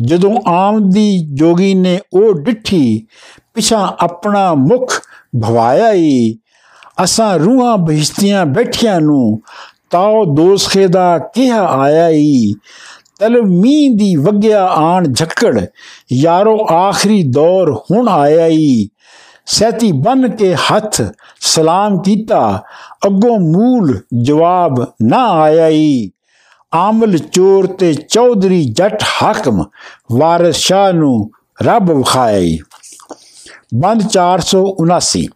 ਜਦੋਂ ਆਮਦੀ ਜੋਗੀ ਨੇ ਉਹ ਡਿੱਠੀ, ਪਿਛਾ ਆਪਣਾ ਮੁਖ ਭਵਾਇਆ ਈ ਅਸਾਂ ਰੂਹਾਂ ਬਹਿਸ਼ਤੀਆਂ ਬੈਠੀਆਂ ਨੂੰ ਤਾਉ ਦੋਸਖੇ ਦਾ ਕਿਹਾ ਆਇਆ ਈ ਹੀ ਤਲਮੀ ਦੀ ਵਗਿਆ ਆਣ ਝੱਕੜ, ਯਾਰੋ ਆਖਰੀ ਦੌਰ ਹੁਣ ਆਇਆ ਹੀ ਸੈਤੀ ਬਨ ਕੇ ਹੱਥ ਸਲਾਮ ਕੀਤਾ, ਅੱਗੋਂ ਮੂਲ ਜਵਾਬ ਨਾ ਆਇਆ ਹੀ ਆਮਲ ਚੋਰ ਤੇ ਚੌਧਰੀ ਜੱਟ ਹਾਕਮ, ਵਾਰਿਸ ਸ਼ਾਹ ਨੂੰ ਰੱਬ ਵਿਖਾਇਆ ਈ ਬੰਦ 479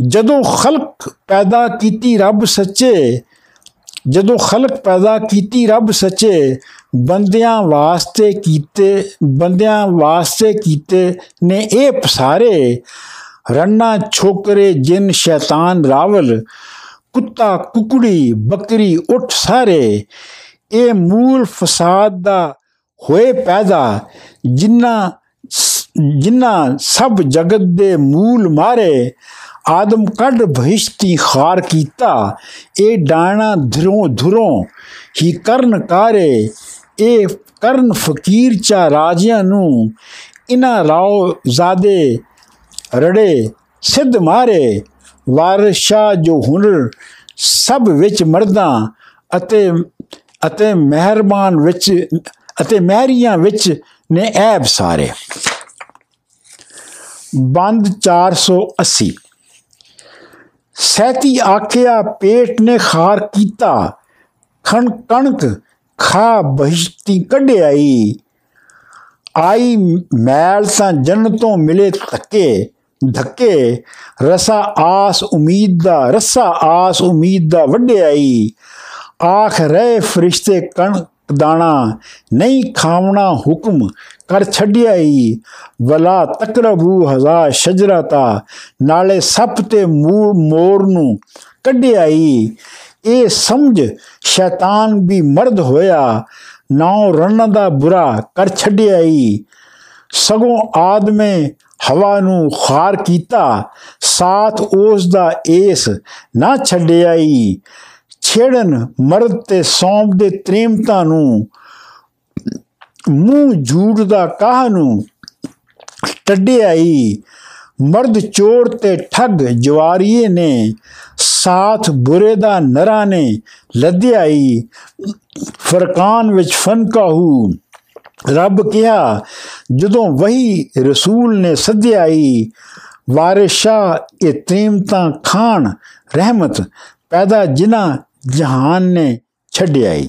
ਜਦੋਂ ਖਲਕ ਪੈਦਾ ਕੀਤੀ ਰੱਬ ਸੱਚੇ ਜਦੋਂ ਖਲਕ ਪੈਦਾ ਕੀਤੀ, ਰੱਬ ਸੱਚੇ ਬੰਦਿਆਂ ਵਾਸਤੇ ਕੀਤੇ, ਬੰਦਿਆਂ ਵਾਸਤੇ ਕੀਤੇ ਨੇ ਇਹ ਪਸਾਰੇ। ਰੰਨਾ ਛੋਕਰੇ ਜਿਨ ਸ਼ੈਤਾਨ ਰਾਵਲ, ਕੁੱਤਾ ਕੁਕੜੀ ਬੱਕਰੀ ਉੱਠ ਸਾਰੇ। ਇਹ ਮੂਲ ਫਸਾਦ ਦਾ ਹੋਏ ਪੈਦਾ, ਜਿੰਨਾ ਜਿੰਨਾ ਸਭ ਜਗਤ ਦੇ ਮੂਲ ਮਾਰੇ। ਆਦਮ ਕੱਢ ਭਿਸ਼ਤੀ ਖਾਰ ਕੀਤਾ, ਇਹ ਡਾਣਾ ਧਰੋਂ ਧਰੋਂ ਹੀ ਕਰਨ ਕਾਰੇ, ਇਹ ਕਰਨ ਫਕੀਰ ਚਾ ਰਾਜਿਆਂ ਨੂੰ ਇਨਾ ਰਾਓ ਜ਼ਾਦੇ ਰੜੇ ਸਿੱਧ ਮਾਰੇ, ਵਾਰਸ਼ਾ ਜੋ ਹੁਨਰ ਸਭ ਵਿੱਚ ਮਰਦਾਂ ਅਤੇ ਅਤੇ ਮਿਹਰਬਾਨ ਵਿੱਚ, ਅਤੇ ਮਹਿਰੀਆਂ ਵਿੱਚ ਨੇ ਐਬ ਸਾਰੇ। ਬੰਦ 480 ਸੈਤੀ ਆਖਿਆ, ਪੇਟ ਨੇ ਖਾਰ ਕੀਤਾ। ਖਣ ਕਣਕ ਖਾ ਬਹਿਸ਼ਤੀ ਕੱਢਿਆਈ। ਆਈ ਮੈਲ ਤਾਂ ਜੰਨਤੋਂ ਮਿਲੇ ਧੱਕੇ ਧੱਕੇ। ਰਸਾ ਆਸ ਉਮੀਦ ਦਾ, ਰਸਾ ਆਸ ਉਮੀਦ ਦਾ ਵੱਡਿਆਈ ਆਖ ਰਹੇ ਫਰਿਸ਼ਤੇ ਕਣ ਦਾਣਾ, ਨਹੀਂ ਖਾਵਣਾ ਹੁਕਮ ਕਰ ਛੱਡਿਆਈ। ਵਲਾ ਤਕਰਬੂ ਹਜ਼ਾ ਸ਼ਜਰਤਾ, ਨਾਲੇ ਸੱਪ ਤੇ ਮੋਰ ਨੂੰ ਕੱਢਿਆਈ। ਇਹ ਸਮਝ ਸ਼ੈਤਾਨ ਵੀ ਮਰਦ ਹੋਇਆ, ਨਾਉ ਰਨ ਦਾ ਬੁਰਾ ਕਰ ਛੱਡਿਆ ਈ ਸਗੋਂ ਆਦਮੇ ਹਵਾ ਨੂੰ ਖਾਰ ਕੀਤਾ, ਸਾਥ ਉਸ ਦਾ ਏਸ ਨਾ ਛੱਡਿਆ ਈ ਛੇੜਨ ਮਰਦ ਤੇ ਸੌਂਪ ਦੇ ਤ੍ਰੇਮਤਾ ਨੂੰ ਮੂੰਹ ਝੂੜ ਦਾ ਕਾਹ ਨੂੰ ਟੱਡਿਆਈ, ਮਰਦ ਚੋਰ ਤੇ ਠੱਗ ਜਵਾਰੀਏ ਨੇ, ਸਾਥ ਬੁਰੇ ਦਾ ਨਰਾ ਨੇ ਲੱਦਿਆਈ, ਫਰਕਾਨ ਵਿੱਚ ਫਨਕਾਹੂ ਰੱਬ ਕਿਹਾ, ਜਦੋਂ ਵਹੀ ਰਸੂਲ ਨੇ ਸੱਦਿਆਈ, ਵਾਰਿਸ਼ਾ ਇਹ ਤ੍ਰੀਮਤਾਂ ਖਾਨ ਰਹਿਮਤ ਪੈਦਾ ਜਿਨਾ ਜਹਾਨ ਨੇ ਛੱਡਿਆ ਈ